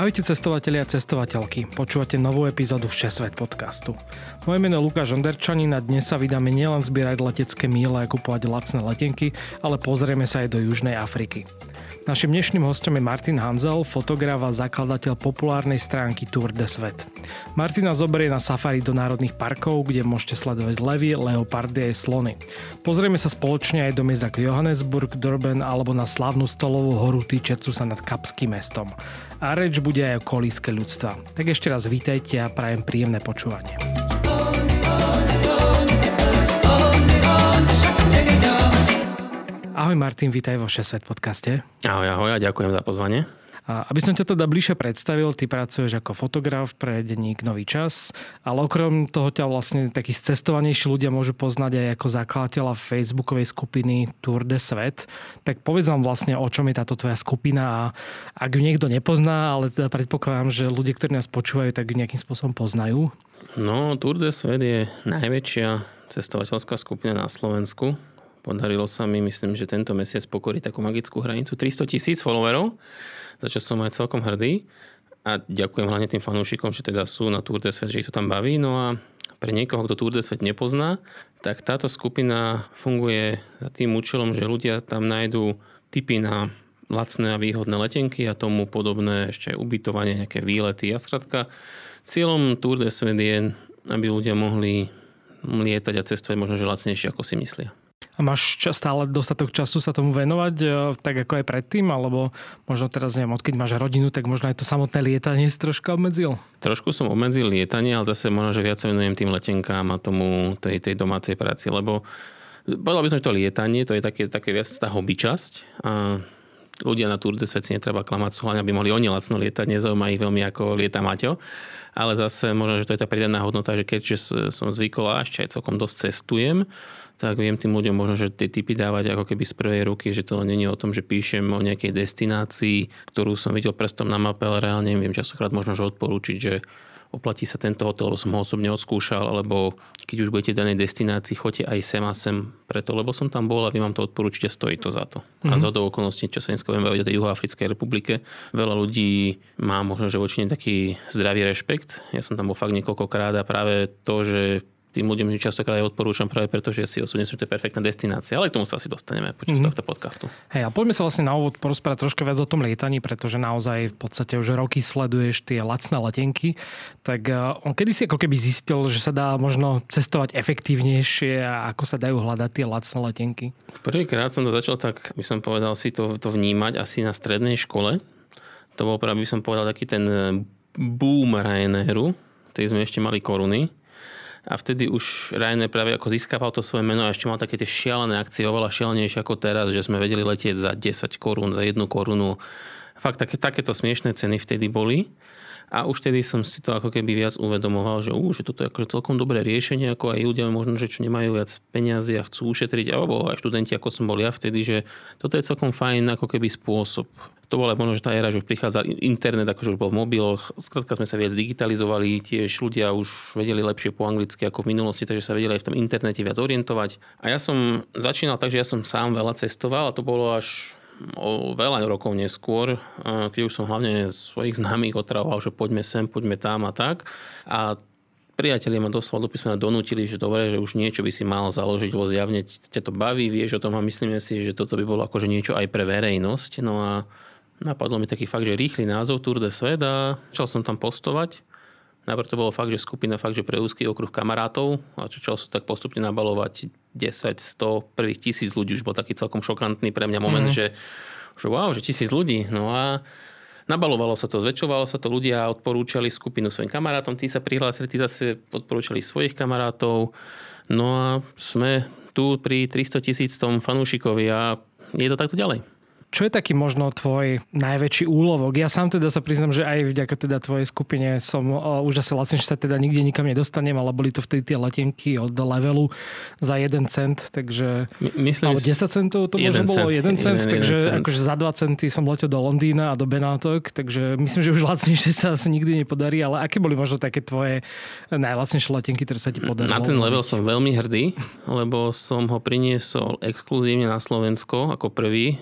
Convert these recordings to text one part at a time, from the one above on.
Ahojte cestovatelia a cestovateľky. Počúvate novú epizódu Všesvet podcastu. Moje meno je Lukáš Onderčanin a dnes sa vydáme nielen zbierať letecké míle a kupovať lacné letenky, ale pozrieme sa aj do Južnej Afriky. Našim dnešným hostom je Martin Hanzel, fotograf a zakladateľ populárnej stránky Tour de Svet. Martina zoberie na safari do národných parkov, kde môžete sledovať levy, leopardy aj slony. Pozrieme sa spoločne aj do miest ako Johannesburg, Durban alebo na slavnú stolovú horu týčecu sa nad Kapským mestom. A reč bude aj o kolíske ľudstva. Tak ešte raz vítajte a prajem príjemné počúvanie. Ahoj Martin, vítaj vo Šesvet podcaste. Ahoj, ahoj a ďakujem za pozvanie. Aby som ťa teda bližšie predstavil, ty pracuješ ako fotograf pre denník Nový čas, ale okrem toho ťa vlastne takí cestovanejší ľudia môžu poznať aj ako zakladateľa facebookovej skupiny Tour de Svet. Tak povedz nám vlastne, o čom je táto tvoja skupina a ak ju niekto nepozná, ale teda predpokladám, že ľudia, ktorí nás počúvajú, tak ju nejakým spôsobom poznajú. No, Tour de Svet je najväčšia cestovateľská skupina na Slovensku Podarilo sa mi, myslím, že tento mesiac pokoriť takú magickú hranicu 300 tisíc followerov, za čo som aj celkom hrdý. A ďakujem hlavne tým fanúšikom, že teda sú na Tour de Svet, že ich to tam baví. No a pre niekoho, kto Tour de Svet nepozná, tak táto skupina funguje za tým účelom, že ľudia tam nájdú typy na lacné a výhodné letenky a tomu podobné ešte ubytovanie, nejaké výlety. A skratka, cieľom Tour de Svet je, aby ľudia mohli lietať a cestovať možno že lacnejšie, ako si myslia. Máš čas, stále dostatok času sa tomu venovať, e, tak ako aj predtým? Alebo možno teraz, neviem, odkedy máš rodinu, tak možno aj to samotné lietanie si troška obmedzil? Trošku som obmedzil lietanie, ale zase možno, že viac sa venujem tým letenkám a tomu tej, tej domácej práci, lebo povedal by som, že to lietanie, to je také, také viac tá hobby časť. A ľudia na Tour de Svet netreba klamať, sú hlavne, aby mohli oni lacno lietať, nezaujíma ich veľmi ako lieta Maťo. Ale zase možno, že to je tá pridaná hodnota, že keďže som zvykol a ešte aj celkom dosť cestujem, tak viem tým ľuďom možno, že tie typy dávať ako keby z prvej ruky, že to je o tom, že píšem o nejakej destinácii, ktorú som videl prstom na mape, ale reálne viem častokrát možno, že odporúčiť, že oplatí sa tento hotel, lebo som ho osobne odskúšal, alebo keď už budete v danej destinácii, choďte aj sem a sem preto, lebo som tam bol a vy vám to odporúčite, stojí to za to. Mm-hmm. A mhm. za to okolností, čo sa dneska budeme baviť o tej Juhoafrickej republike, veľa ľudí má možno, že voči taký zdravý rešpekt. Ja som tam bol fakt niekoľkokrát a práve to, že tým ľuďom častokrát aj odporúčam práve preto, že si osobne sú to je perfektná destinácia, ale k tomu sa asi dostaneme počas mm-hmm. tohto podcastu. Hej, a poďme sa vlastne na úvod porozprávať troška viac o tom lietaní, pretože naozaj v podstate už roky sleduješ tie lacné letenky. Tak uh, on kedy si ako keby zistil, že sa dá možno cestovať efektívnejšie a ako sa dajú hľadať tie lacné letenky? Prvýkrát som to začal tak, by som povedal si to, to vnímať asi na strednej škole. To bol práve, by som povedal, taký ten eh, boom Ryanairu, ktorý sme ešte mali koruny a vtedy už Ryanair práve ako získaval to svoje meno a ešte mal také tie šialené akcie, oveľa šialenejšie ako teraz, že sme vedeli letieť za 10 korún, za jednu korunu. Fakt také, takéto smiešné ceny vtedy boli. A už vtedy som si to ako keby viac uvedomoval, že, uh, že toto je akože celkom dobré riešenie, ako aj ľudia možno, že čo nemajú viac peniazy a chcú ušetriť, alebo aj študenti, ako som bol ja vtedy, že toto je celkom fajn ako keby spôsob to bola možno, že tá éra, že už prichádza internet, akože už bol v mobiloch. Skrátka sme sa viac digitalizovali, tiež ľudia už vedeli lepšie po anglicky ako v minulosti, takže sa vedeli aj v tom internete viac orientovať. A ja som začínal tak, že ja som sám veľa cestoval a to bolo až o veľa rokov neskôr, keď už som hlavne svojich známych otravoval, že poďme sem, poďme tam a tak. A priatelia ma doslova do písmena donútili, že dobre, že už niečo by si mal založiť, lebo zjavne ťa to baví, vieš o tom a myslíme si, že toto by bolo akože niečo aj pre verejnosť. No a Napadlo mi taký fakt, že rýchly názov Tour de Svet a začal som tam postovať. Najprv to bolo fakt, že skupina fakt, že pre úzky okruh kamarátov a začal som tak postupne nabalovať 10, 100, prvých tisíc ľudí. Už bol taký celkom šokantný pre mňa moment, mm-hmm. že, že wow, že tisíc ľudí. No a nabalovalo sa to, zväčšovalo sa to, ľudia odporúčali skupinu svojim kamarátom, tí sa prihlásili, tí zase odporúčali svojich kamarátov. No a sme tu pri 300 tisíc tom fanúšikovi a je to takto ďalej. Čo je taký možno tvoj najväčší úlovok? Ja sám teda sa priznam, že aj vďaka teda tvojej skupine som uh, už asi lacnejšie sa teda nikde nikam nedostanem, ale boli to vtedy tie letenky od levelu za 1 cent, takže... My, myslím, alebo 10 centov to možno bolo 1 cent, 1, takže 1 cent. akože za 2 centy som letel do Londýna a do Benátok, takže myslím, že už lacnejšie sa asi nikdy nepodarí, ale aké boli možno také tvoje najlacnejšie letenky, ktoré sa ti podarilo? Na ten level som veľmi hrdý, lebo som ho priniesol exkluzívne na Slovensko ako prvý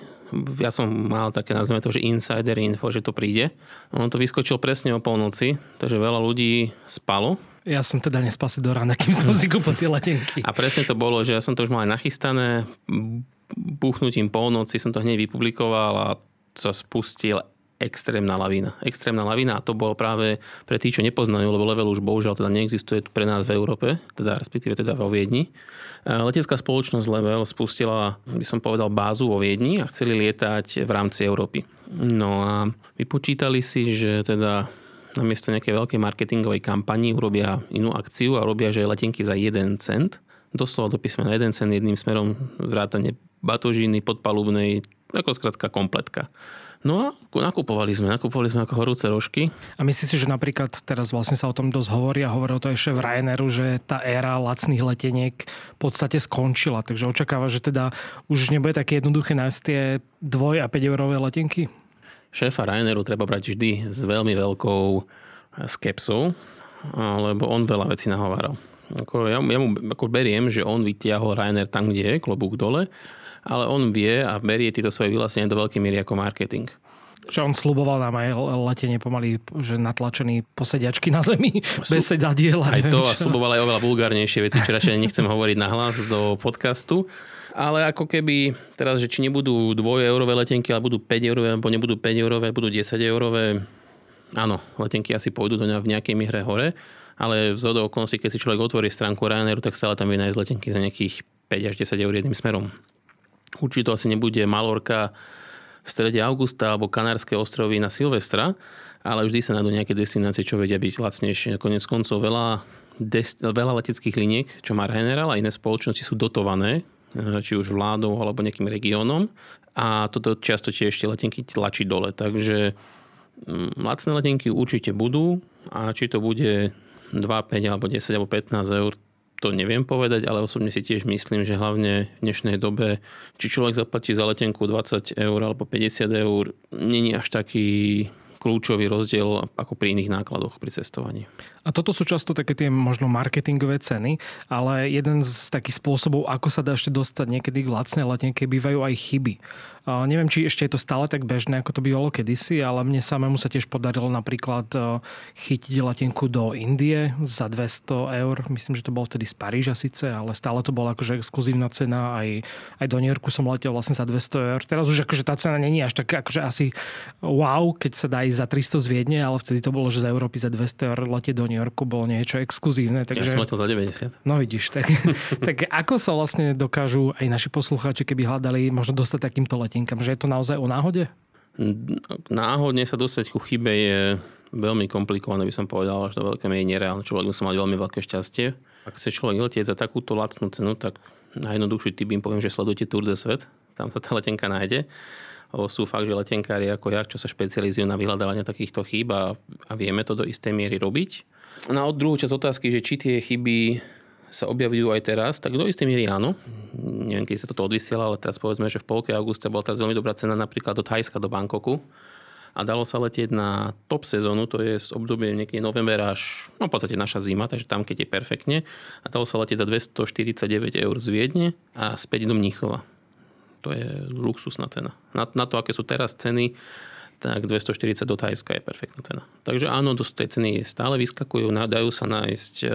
ja som mal také, nazveme to, že insider info, že to príde. On to vyskočil presne o polnoci, takže veľa ľudí spalo. Ja som teda nespal si do rána, kým som si kúpil tie letenky. A presne to bolo, že ja som to už mal aj nachystané. Buchnutím polnoci som to hneď vypublikoval a sa spustil extrémna lavína. Extrémna lavína a to bolo práve pre tých, čo nepoznajú, lebo level už bohužiaľ teda neexistuje pre nás v Európe, teda respektíve teda vo Viedni. Letecká spoločnosť Level spustila, by som povedal, bázu vo Viedni a chceli lietať v rámci Európy. No a vypočítali si, že teda namiesto nejakej veľkej marketingovej kampani urobia inú akciu a robia, že letenky za 1 cent, doslova do písmena 1 cent jedným smerom vrátane batožiny, podpalubnej, ako skratka kompletka. No a nakupovali sme, nakupovali sme ako horúce rožky. A myslíš si, že napríklad teraz vlastne sa o tom dosť hovorí a hovorí o to ešte v Ryanairu, že tá éra lacných leteniek v podstate skončila. Takže očakáva, že teda už nebude také jednoduché nájsť tie 2 a 5 eurové letenky? Šéfa Ryanairu treba brať vždy s veľmi veľkou skepsou, lebo on veľa vecí nahováral. Ako ja, ja mu ako beriem, že on vytiahol Ryanair tam, kde je, klobúk dole, ale on vie a berie tieto svoje vyhlásenia do veľkej miery ako marketing. Že on sluboval nám aj letenie pomaly, že natlačený posediačky na zemi, bez sedadiel. Aj to a sluboval aj oveľa vulgárnejšie veci, čo radšej nechcem hovoriť na hlas do podcastu. Ale ako keby teraz, že či nebudú 2 eurové letenky, ale budú 5 eurové, alebo nebudú 5 eurové, budú 10 eurové. Áno, letenky asi pôjdu do v nejakej mihre hore, ale v zhodou okolností, keď si človek otvorí stránku Ryanairu, tak stále tam vie nájsť letenky za nejakých 5 až 10 eur jedným smerom. Určite to asi nebude Malorka v strede augusta alebo Kanárske ostrovy na Silvestra, ale vždy sa nájdú nejaké destinácie, čo vedia byť lacnejšie. Konec koncov veľa, dest- veľa leteckých liniek, čo má General a iné spoločnosti sú dotované, eh, či už vládou alebo nejakým regiónom a toto často tiež ešte letenky tlačí dole. Takže mm, lacné letenky určite budú a či to bude 2, 5 alebo 10 alebo 15 eur, to neviem povedať, ale osobne si tiež myslím, že hlavne v dnešnej dobe, či človek zaplatí za letenku 20 eur alebo 50 eur, není až taký kľúčový rozdiel ako pri iných nákladoch pri cestovaní. A toto sú často také tie možno marketingové ceny, ale jeden z takých spôsobov, ako sa dá ešte dostať niekedy k lacnej letenke, bývajú aj chyby. Neviem, či ešte je to stále tak bežné, ako to bývalo kedysi, ale mne samému sa tiež podarilo napríklad e, chytiť letenku do Indie za 200 eur. Myslím, že to bolo vtedy z Paríža síce, ale stále to bola akože exkluzívna cena. Aj, aj do New Yorku som letel vlastne za 200 eur. Teraz už akože tá cena není až tak akože asi wow, keď sa dá ísť za 300 z Viedne, ale vtedy to bolo, že z Európy za 200 eur letieť do New Yorku bolo niečo exkluzívne. Takže... Ja som to za 90. No vidíš, tak, tak ako sa vlastne dokážu aj naši poslucháči, keby hľadali možno dostať takýmto letenkám, že je to naozaj o náhode? Náhodne sa dostať ku chybe je veľmi komplikované, by som povedal, až do veľkej miery nereálne. Človek musí mať veľmi veľké šťastie. Ak chce človek letieť za takúto lacnú cenu, tak najjednoduchší typ im poviem, že sledujte Tour de Svet. Tam sa tá letenka nájde sú fakt, že letenkári ako ja, čo sa špecializujú na vyhľadávanie takýchto chýb a, a vieme to do istej miery robiť. No a od druhú časť otázky, že či tie chyby sa objavujú aj teraz, tak do istej miery áno. Neviem, keď sa toto odvysiela, ale teraz povedzme, že v polke augusta bola teraz veľmi dobrá cena napríklad do Thajska, do Bangkoku a dalo sa letieť na top sezónu, to je z obdobie niekde november až, no v podstate naša zima, takže tam keď je perfektne a dalo sa letieť za 249 eur z Viedne a späť do Mníchova. To je luxusná cena. Na, na to, aké sú teraz ceny, tak 240 do Thajska je perfektná cena. Takže áno, do tej ceny stále vyskakujú, dajú sa nájsť e,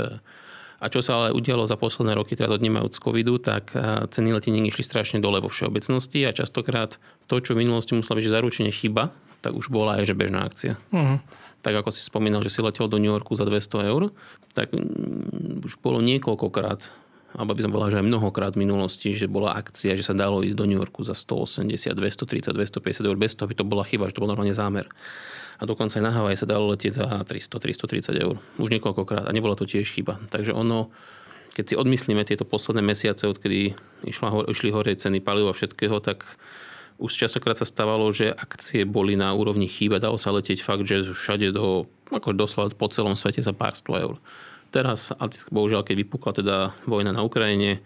a čo sa ale udialo za posledné roky, teraz odnímajúc covidu, tak e, ceny leteniek išli strašne dole vo všeobecnosti a častokrát to, čo v minulosti musela byť zaručenie chyba, tak už bola aj že bežná akcia. Uh-huh. Tak ako si spomínal, že si letel do New Yorku za 200 eur, tak mm, už bolo niekoľkokrát alebo by som povedal, že aj mnohokrát v minulosti, že bola akcia, že sa dalo ísť do New Yorku za 180, 230, 250 eur bez toho, aby to bola chyba, že to bol normálne zámer. A dokonca aj na Havaj sa dalo letieť za 300, 330 eur. Už niekoľkokrát. A nebola to tiež chyba. Takže ono, keď si odmyslíme tieto posledné mesiace, odkedy išla, išli hore ceny paliva a všetkého, tak už častokrát sa stávalo, že akcie boli na úrovni chýba, dalo sa letieť fakt, že všade do, ako doslova po celom svete za pár sto eur. Teraz, bohužiaľ, keď vypukla teda vojna na Ukrajine,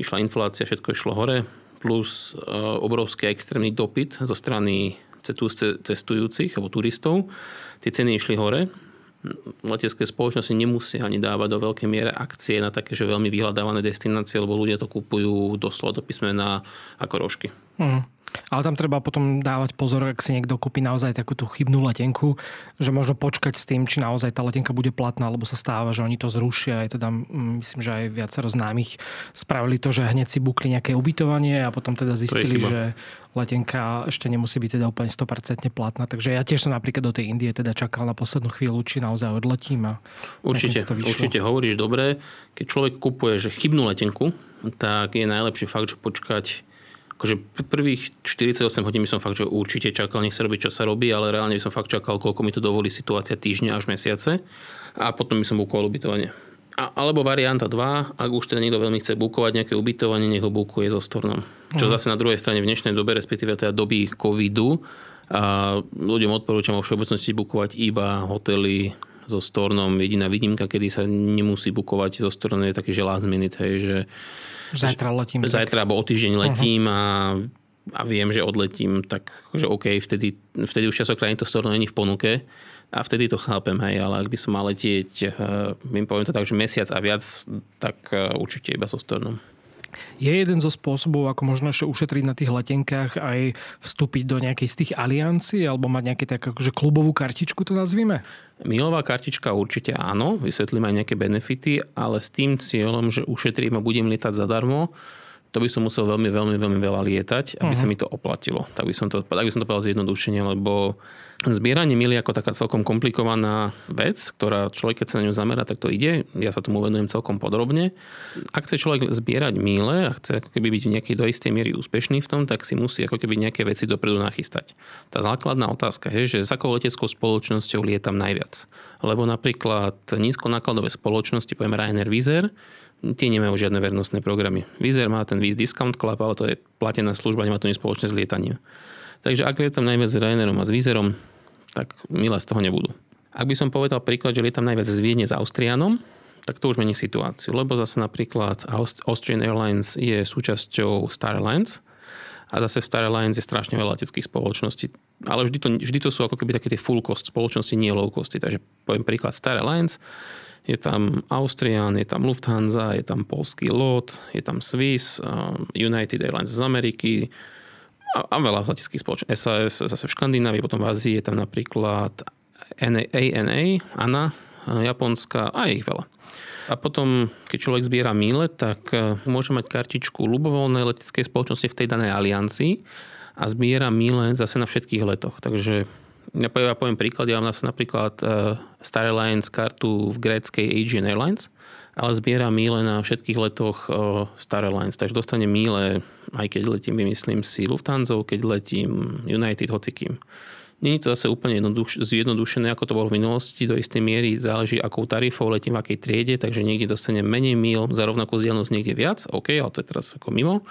išla inflácia, všetko išlo hore, plus e, obrovský extrémny dopyt zo strany cestujúcich alebo turistov. Tie ceny išli hore. Letecké spoločnosti nemusia ani dávať do veľkej miere akcie na také, že veľmi vyhľadávané destinácie, lebo ľudia to kupujú doslova do písmena ako rožky. Mm. Ale tam treba potom dávať pozor, ak si niekto kúpi naozaj takú tú chybnú letenku, že možno počkať s tým, či naozaj tá letenka bude platná, lebo sa stáva, že oni to zrušia. Aj teda, myslím, že aj viacero známych spravili to, že hneď si bukli nejaké ubytovanie a potom teda zistili, že letenka ešte nemusí byť teda úplne 100% platná. Takže ja tiež som napríklad do tej Indie teda čakal na poslednú chvíľu, či naozaj odletím. A určite, určite hovoríš dobre. Keď človek kupuje že chybnú letenku, tak je najlepší fakt, že počkať akože prvých 48 hodín by som fakt, že určite čakal, nech sa robí, čo sa robí, ale reálne by som fakt čakal, koľko mi to dovolí situácia týždňa až mesiace a potom by som bukoval ubytovanie. A, alebo varianta 2, ak už teda niekto veľmi chce bukovať nejaké ubytovanie, nech ho bukuje so stornom. Čo uh-huh. zase na druhej strane v dnešnej dobe, respektíve teda doby covidu, a ľuďom odporúčam vo všeobecnosti bukovať iba hotely so stornom. Jediná výnimka, kedy sa nemusí bukovať so stornom je taký, že last minute, hej, že Zajtra letím. Zajtra alebo o týždeň letím uh-huh. a, a viem, že odletím, tak že OK, vtedy, vtedy už časokrát to storno není v ponuke a vtedy to chápem, hej, ale ak by som mal letieť, my poviem to tak, že mesiac a viac, tak eh, určite iba so stornom. Je jeden zo spôsobov, ako možno ešte ušetriť na tých letenkách aj vstúpiť do nejakej z tých aliancií alebo mať nejaké tak akože klubovú kartičku to nazvime? Milová kartička určite áno, vysvetlím aj nejaké benefity, ale s tým cieľom, že ušetrím a budem lietať zadarmo, to by som musel veľmi, veľmi, veľmi veľa lietať, aby uh-huh. sa mi to oplatilo. Tak by som to, tak by som to povedal zjednodušene, lebo zbieranie mily ako taká celkom komplikovaná vec, ktorá človek, keď sa na ňu zamerá, tak to ide. Ja sa tomu venujem celkom podrobne. Ak chce človek zbierať míle a chce ako keby byť nejaký do istej miery úspešný v tom, tak si musí ako keby nejaké veci dopredu nachystať. Tá základná otázka je, že s akou leteckou spoločnosťou lietam najviac. Lebo napríklad nízkonákladové spoločnosti, poviem Ryanair Vizer, tie nemajú žiadne vernostné programy. Vizer má ten Viz Discount Club, ale to je platená služba, nemá to nič spoločné s lietaním. Takže ak lietam najviac s Ryanairom a s Vizerom, tak milé z toho nebudú. Ak by som povedal príklad, že lietam najviac z Viedne s Austrianom, tak to už mení situáciu, lebo zase napríklad Austrian Airlines je súčasťou Star Alliance a zase v Star Alliance je strašne veľa leteckých spoločností, ale vždy to, vždy to sú ako keby také tie full cost spoločnosti, nie low cost. Takže poviem príklad Star Alliance, je tam Austrian, je tam Lufthansa, je tam polský LOT, je tam Swiss, um, United Airlines z Ameriky a, a veľa leteckých spoločností. SAS zase v Škandinávii, potom v Ázii je tam napríklad ANA, ANA, Japonská a je ich veľa. A potom, keď človek zbiera míle, tak uh, môže mať kartičku ľubovoľnej leteckej spoločnosti v tej danej aliancii a zbiera míle zase na všetkých letoch. Takže ja poviem, ja poviem príklad, ja mám napríklad uh, Star Alliance kartu v gréckej Aegean Airlines, ale zbiera míle na všetkých letoch uh, Star Alliance, takže dostane míle, aj keď letím, vymyslím si Lufthansa, keď letím United, hocikým. Není to zase úplne jednoduš- zjednodušené, ako to bolo v minulosti. Do istej miery záleží, akou tarifou letím, v akej triede, takže niekde dostanem menej míl, za rovnakú vzdialenosť niekde viac. OK, ale to je teraz ako mimo.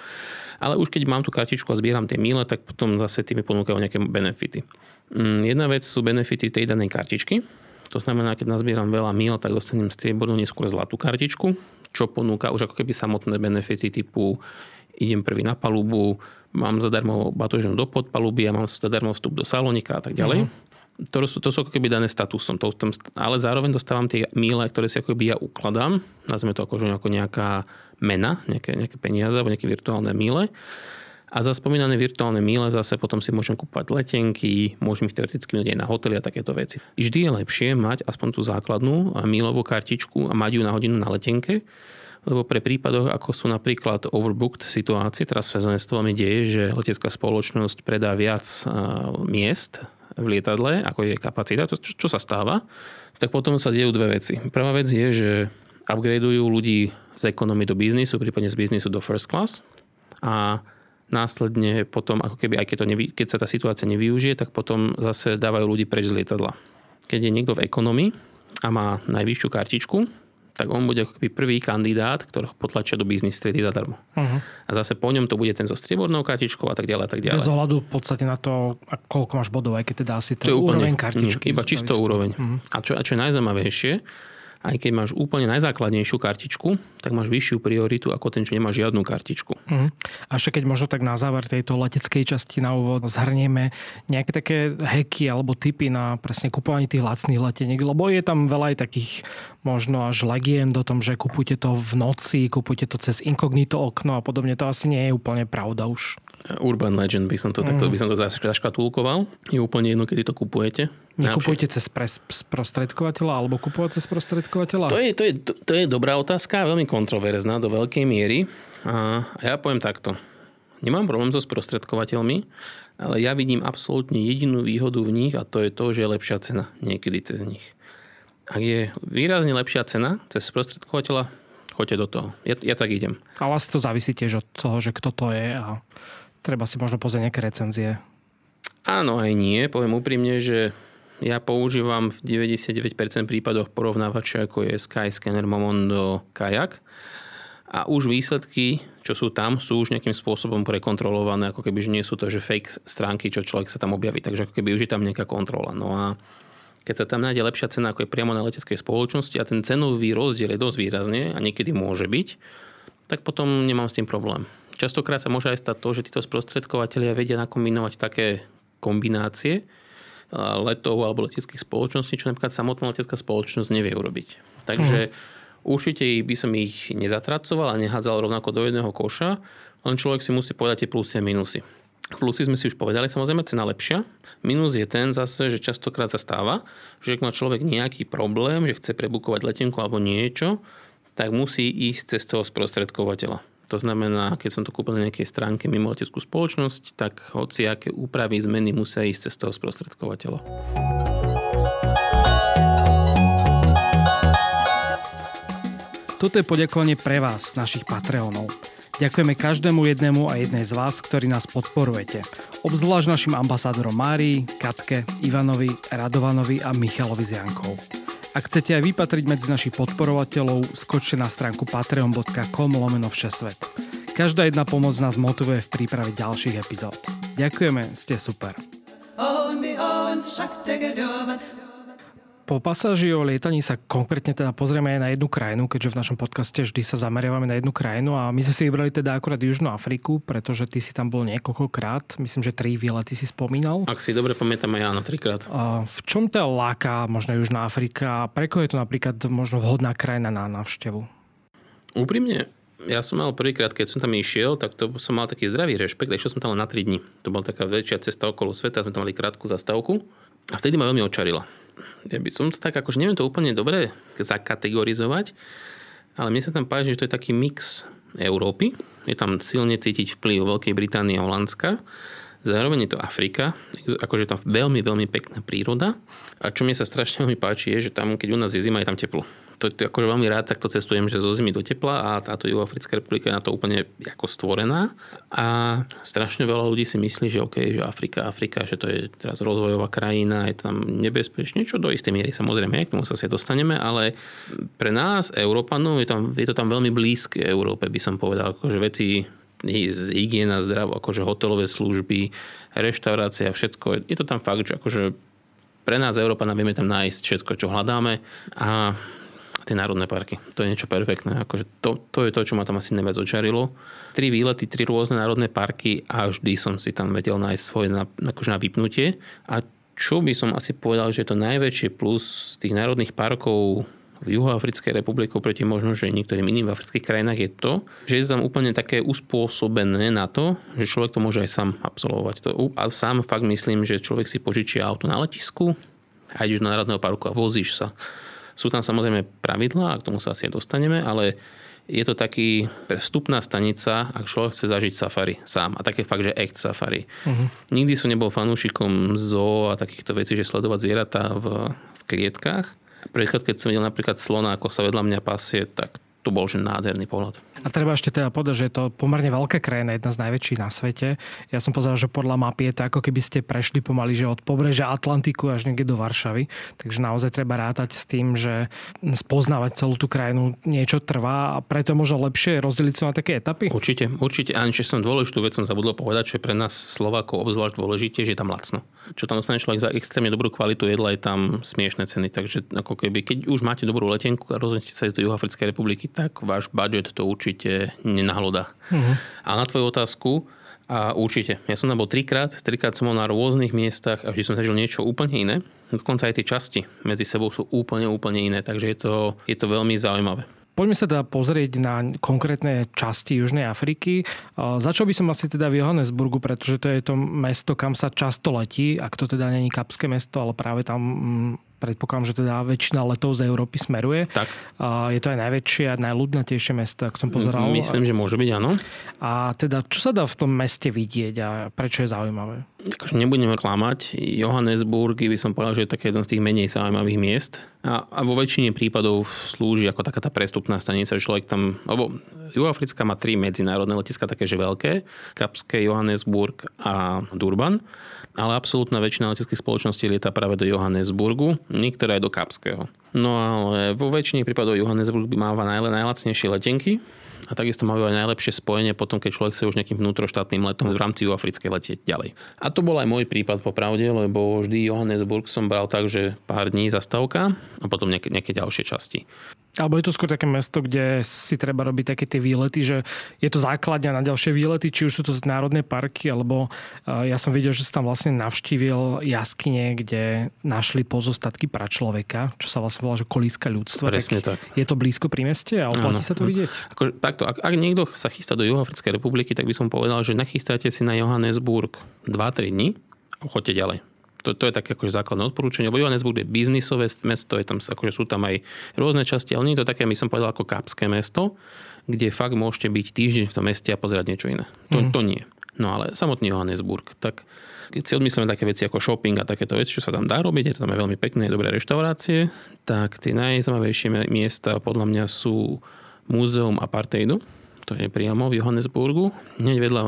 Ale už keď mám tú kartičku a zbieram tie míle, tak potom zase tým ponúkajú nejaké benefity. Mm, jedna vec sú benefity tej danej kartičky. To znamená, keď nazbieram veľa míl, tak dostanem striebornú neskôr zlatú kartičku, čo ponúka už ako keby samotné benefity typu idem prvý na palubu, mám zadarmo batožinu do podpaluby a mám zadarmo vstup do salónika a tak ďalej. Uh-huh. To, sú, to sú ako keby dané statusom, to, tom, ale zároveň dostávam tie míle, ktoré si ako keby ja ukladám, nazveme to ako, ako nejaká mena, nejaké, nejaké peniaze alebo nejaké virtuálne míle a za spomínané virtuálne míle zase potom si môžem kúpať letenky, môžem ich teoreticky minúť aj na hotely a takéto veci. Vždy je lepšie mať aspoň tú základnú mílovú kartičku a mať ju na hodinu na letenke, lebo pre prípadoch, ako sú napríklad overbooked situácie, teraz sa to veľmi deje, že letecká spoločnosť predá viac miest v lietadle, ako je kapacita, to, čo, čo sa stáva, tak potom sa dejú dve veci. Prvá vec je, že upgradeujú ľudí z ekonomie do biznisu, prípadne z biznisu do first class a následne potom, ako keby, aj keď, to nevy, keď sa tá situácia nevyužije, tak potom zase dávajú ľudí preč z lietadla. Keď je niekto v ekonomii a má najvyššiu kartičku, tak on bude ako prvý kandidát, ktorého potlačia do biznis triedy zadarmo. Uh-huh. A zase po ňom to bude ten so striebornou kartičkou a tak ďalej a tak ďalej. Bez ohľadu v podstate na to, koľko máš bodov, aj keď teda asi to je úroveň kartičky. Nie, iba čisto úroveň. Uh-huh. A, čo, a čo je najzaujímavejšie, aj keď máš úplne najzákladnejšiu kartičku, tak máš vyššiu prioritu ako ten, čo nemá žiadnu kartičku. Uh-huh. A ešte keď možno tak na záver tejto leteckej časti na úvod zhrnieme nejaké také heky alebo typy na presne kupovanie tých lacných leteniek, lebo je tam veľa aj takých možno až legiem do tom, že kupujte to v noci, kupujte to cez inkognito okno a podobne. To asi nie je úplne pravda už. Urban legend by som to, mm. takto by som to zaškatulkoval. Je úplne jedno, kedy to kupujete. Nekupujete cez pres, sprostredkovateľa alebo kupovať cez sprostredkovateľa? To je, to, je, to, je dobrá otázka, veľmi kontroverzná do veľkej miery. A ja poviem takto. Nemám problém so sprostredkovateľmi, ale ja vidím absolútne jedinú výhodu v nich a to je to, že je lepšia cena niekedy cez nich. Ak je výrazne lepšia cena cez sprostredkovateľa, choďte do toho. Ja, ja tak idem. Ale asi to závisí tiež od toho, že kto to je a treba si možno pozrieť nejaké recenzie. Áno aj nie. Poviem úprimne, že ja používam v 99% prípadoch porovnávače ako je Skyscanner, Momondo, Kayak a už výsledky, čo sú tam, sú už nejakým spôsobom prekontrolované, ako keby, že nie sú to, že fake stránky, čo človek sa tam objaví, takže ako keby už je tam nejaká kontrola. No a keď sa tam nájde lepšia cena ako je priamo na leteckej spoločnosti a ten cenový rozdiel je dosť výrazne a niekedy môže byť, tak potom nemám s tým problém. Častokrát sa môže aj stať to, že títo sprostredkovateľia vedia nakombinovať také kombinácie letov alebo leteckých spoločností, čo napríklad samotná letecká spoločnosť nevie urobiť. Takže uh-huh. určite by som ich nezatracoval a nehádzal rovnako do jedného koša, len človek si musí povedať tie plusy a minusy. Plusy sme si už povedali, samozrejme cena lepšia. Minus je ten zase, že častokrát sa stáva, že ak má človek nejaký problém, že chce prebukovať letenku alebo niečo, tak musí ísť cez toho sprostredkovateľa. To znamená, keď som to kúpil na nejakej stránke mimo leteckú spoločnosť, tak hoci aké úpravy, zmeny musia ísť cez toho sprostredkovateľa. Toto je poďakovanie pre vás, našich Patreonov. Ďakujeme každému jednému a jednej z vás, ktorí nás podporujete. Obzvlášť našim ambasádorom Márii, Katke, Ivanovi, Radovanovi a Michalovi z Jankou. Ak chcete aj vypatriť medzi našich podporovateľov, skočte na stránku patreon.com lomeno všesvet. Každá jedna pomoc nás motivuje v príprave ďalších epizód. Ďakujeme, ste super. Po pasáži o lietaní sa konkrétne teda pozrieme aj na jednu krajinu, keďže v našom podcaste vždy sa zameriavame na jednu krajinu a my sme si vybrali teda akurát Južnú Afriku, pretože ty si tam bol niekoľkokrát, myslím, že tri výlety si spomínal. Ak si dobre pamätám, aj áno, trikrát. A v čom ťa láka možno Južná Afrika? Preko je to napríklad možno vhodná krajina na návštevu? Úprimne, ja som mal prvýkrát, keď som tam išiel, tak to som mal taký zdravý rešpekt. Išiel som tam len na 3 dní. To bola taká väčšia cesta okolo sveta, sme tam mali krátku zastavku. A vtedy ma veľmi očarila ja by som to tak, akože neviem to úplne dobre zakategorizovať, ale mne sa tam páči, že to je taký mix Európy. Je tam silne cítiť vplyv Veľkej Británie a Holandska. Zároveň je to Afrika, akože tam veľmi, veľmi pekná príroda. A čo mi sa strašne veľmi páči, je, že tam, keď u nás je zima, je tam teplo to, to akože veľmi rád takto cestujem, že zo zimy do tepla a táto Juhoafrická republika je na to úplne ako stvorená. A strašne veľa ľudí si myslí, že OK, že Afrika, Afrika, že to je teraz rozvojová krajina, je tam nebezpečné, čo do istej miery samozrejme, k tomu sa si dostaneme, ale pre nás, Európanov, je, tam, je to tam veľmi blízke Európe, by som povedal, akože veci hygiena, zdravo, akože hotelové služby, reštaurácia, všetko. Je to tam fakt, že akože pre nás, Európana, vieme tam nájsť všetko, čo hľadáme a tie národné parky. To je niečo perfektné. Akože to, to je to, čo ma tam asi najviac očarilo. Tri výlety, tri rôzne národné parky a vždy som si tam vedel nájsť svoje na, akože na vypnutie. A čo by som asi povedal, že je to najväčšie plus tých národných parkov v Juhoafrickej republike proti možno, že niektorým iným v afrických krajinách je to, že je to tam úplne také uspôsobené na to, že človek to môže aj sám absolvovať. To, a sám fakt myslím, že človek si požičia auto na letisku a ideš do Národného parku a vozíš sa. Sú tam samozrejme pravidlá, a k tomu sa asi dostaneme, ale je to taký vstupná stanica, ak človek chce zažiť safari sám. A také fakt, že echt safari. Uh-huh. Nikdy som nebol fanúšikom zoo a takýchto vecí, že sledovať zvieratá v, v klietkách. Prvýkrát, keď som videl napríklad slona, ako sa vedľa mňa pasie, tak to bol že nádherný pohľad. A treba ešte teda povedať, že je to pomerne veľká krajina, jedna z najväčších na svete. Ja som pozeral, že podľa mapy je to ako keby ste prešli pomaly, že od pobrežia Atlantiku až niekde do Varšavy. Takže naozaj treba rátať s tým, že spoznávať celú tú krajinu niečo trvá a preto možno lepšie rozdeliť sa na také etapy. Určite, určite. A ešte som dôležitú vec som zabudol povedať, že pre nás Slovákov obzvlášť dôležité, že je tam lacno. Čo tam dostane človek za extrémne dobrú kvalitu jedla, je tam smiešne ceny. Takže ako keby, keď už máte dobrú letenku a rozhodnete sa ísť do Juhoafrickej republiky, tak váš budget to určite nenahloda. Uh-huh. A na tvoju otázku, a určite. Ja som tam bol trikrát, trikrát som bol na rôznych miestach a vždy som zažil niečo úplne iné. Dokonca aj tie časti medzi sebou sú úplne, úplne iné, takže je to, je to veľmi zaujímavé. Poďme sa teda pozrieť na konkrétne časti Južnej Afriky. Začal by som asi teda v Johannesburgu, pretože to je to mesto, kam sa často letí, ak to teda není kapské mesto, ale práve tam mm, predpokladám, že teda väčšina letov z Európy smeruje. Tak. Je to aj najväčšie a najľudnatejšie mesto, ak som pozeral. Myslím, že môže byť, áno. A teda, čo sa dá v tom meste vidieť a prečo je zaujímavé? Akože nebudeme klamať. Johannesburg by som povedal, že je také jedno z tých menej zaujímavých miest. A, a vo väčšine prípadov slúži ako taká tá prestupná stanica, že človek tam, alebo Juhoafrická má tri medzinárodné letiska, také že veľké, Kapské, Johannesburg a Durban ale absolútna väčšina leteckých spoločností lieta práve do Johannesburgu, niektoré aj do Kapského. No ale vo väčšine prípadov Johannesburg by máva najlacnejšie letenky, a takisto majú aj najlepšie spojenie potom, keď človek sa už nejakým vnútroštátnym letom v rámci Africkej letieť ďalej. A to bol aj môj prípad po pravde, lebo vždy Johannesburg som bral tak, že pár dní zastávka a potom nejaké, nejaké ďalšie časti. Alebo je to skôr také mesto, kde si treba robiť také tie výlety, že je to základňa na ďalšie výlety, či už sú to národné parky, alebo ja som videl, že si tam vlastne navštívil jaskyne, kde našli pozostatky človeka, čo sa vlastne volá, že kolíska ľudstva. Presne tak. tak. Je to blízko pri meste a oplatí sa to vidieť? Ako, takto, ak, ak niekto sa chystá do Juhoafrickej republiky, tak by som povedal, že nachystáte si na Johannesburg 2-3 dní a choďte ďalej. To, to je také akože základné odporúčanie, lebo Johannesburg je biznisové mesto, je tam, akože sú tam aj rôzne časti, ale nie je to také, my som povedal, ako kapské mesto, kde fakt môžete byť týždeň v tom meste a pozerať niečo iné. To, mm. to nie. No ale samotný Johannesburg, tak keď si odmyslíme také veci ako shopping a takéto veci, čo sa tam dá robiť, je to tam aj veľmi pekné, dobré reštaurácie, tak tie najzaujímavejšie miesta podľa mňa sú múzeum apartheidu, to je priamo v Johannesburgu. Hneď vedľa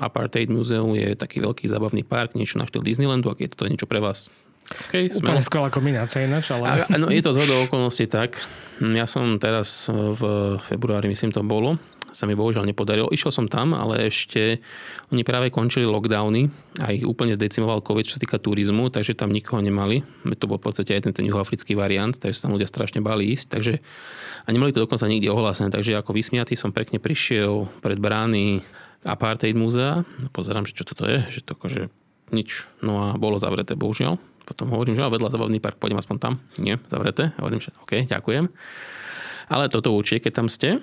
Apartheid Muzeum je taký veľký zábavný park, niečo na štýl Disneylandu, ak je to niečo pre vás. Okay, Úplne skvelá kombinácia ináč, ale... A, no, je to zhodou okolností tak. Ja som teraz v februári, myslím, to bolo, sa mi bohužiaľ nepodarilo. Išiel som tam, ale ešte oni práve končili lockdowny a ich úplne zdecimoval COVID, čo sa týka turizmu, takže tam nikoho nemali. To bol v podstate aj ten, ten juhoafrický variant, takže sa tam ľudia strašne bali ísť. Takže, a nemali to dokonca nikde ohlásené, takže ako vysmiatý som pekne prišiel pred brány Apartheid múzea. Pozerám, že čo toto je, že to akože nič. No a bolo zavreté, bohužiaľ. Potom hovorím, že vedľa zabavný park, pôjdem aspoň tam. Nie, zavreté. Hovorím, že OK, ďakujem. Ale toto určite, keď tam ste.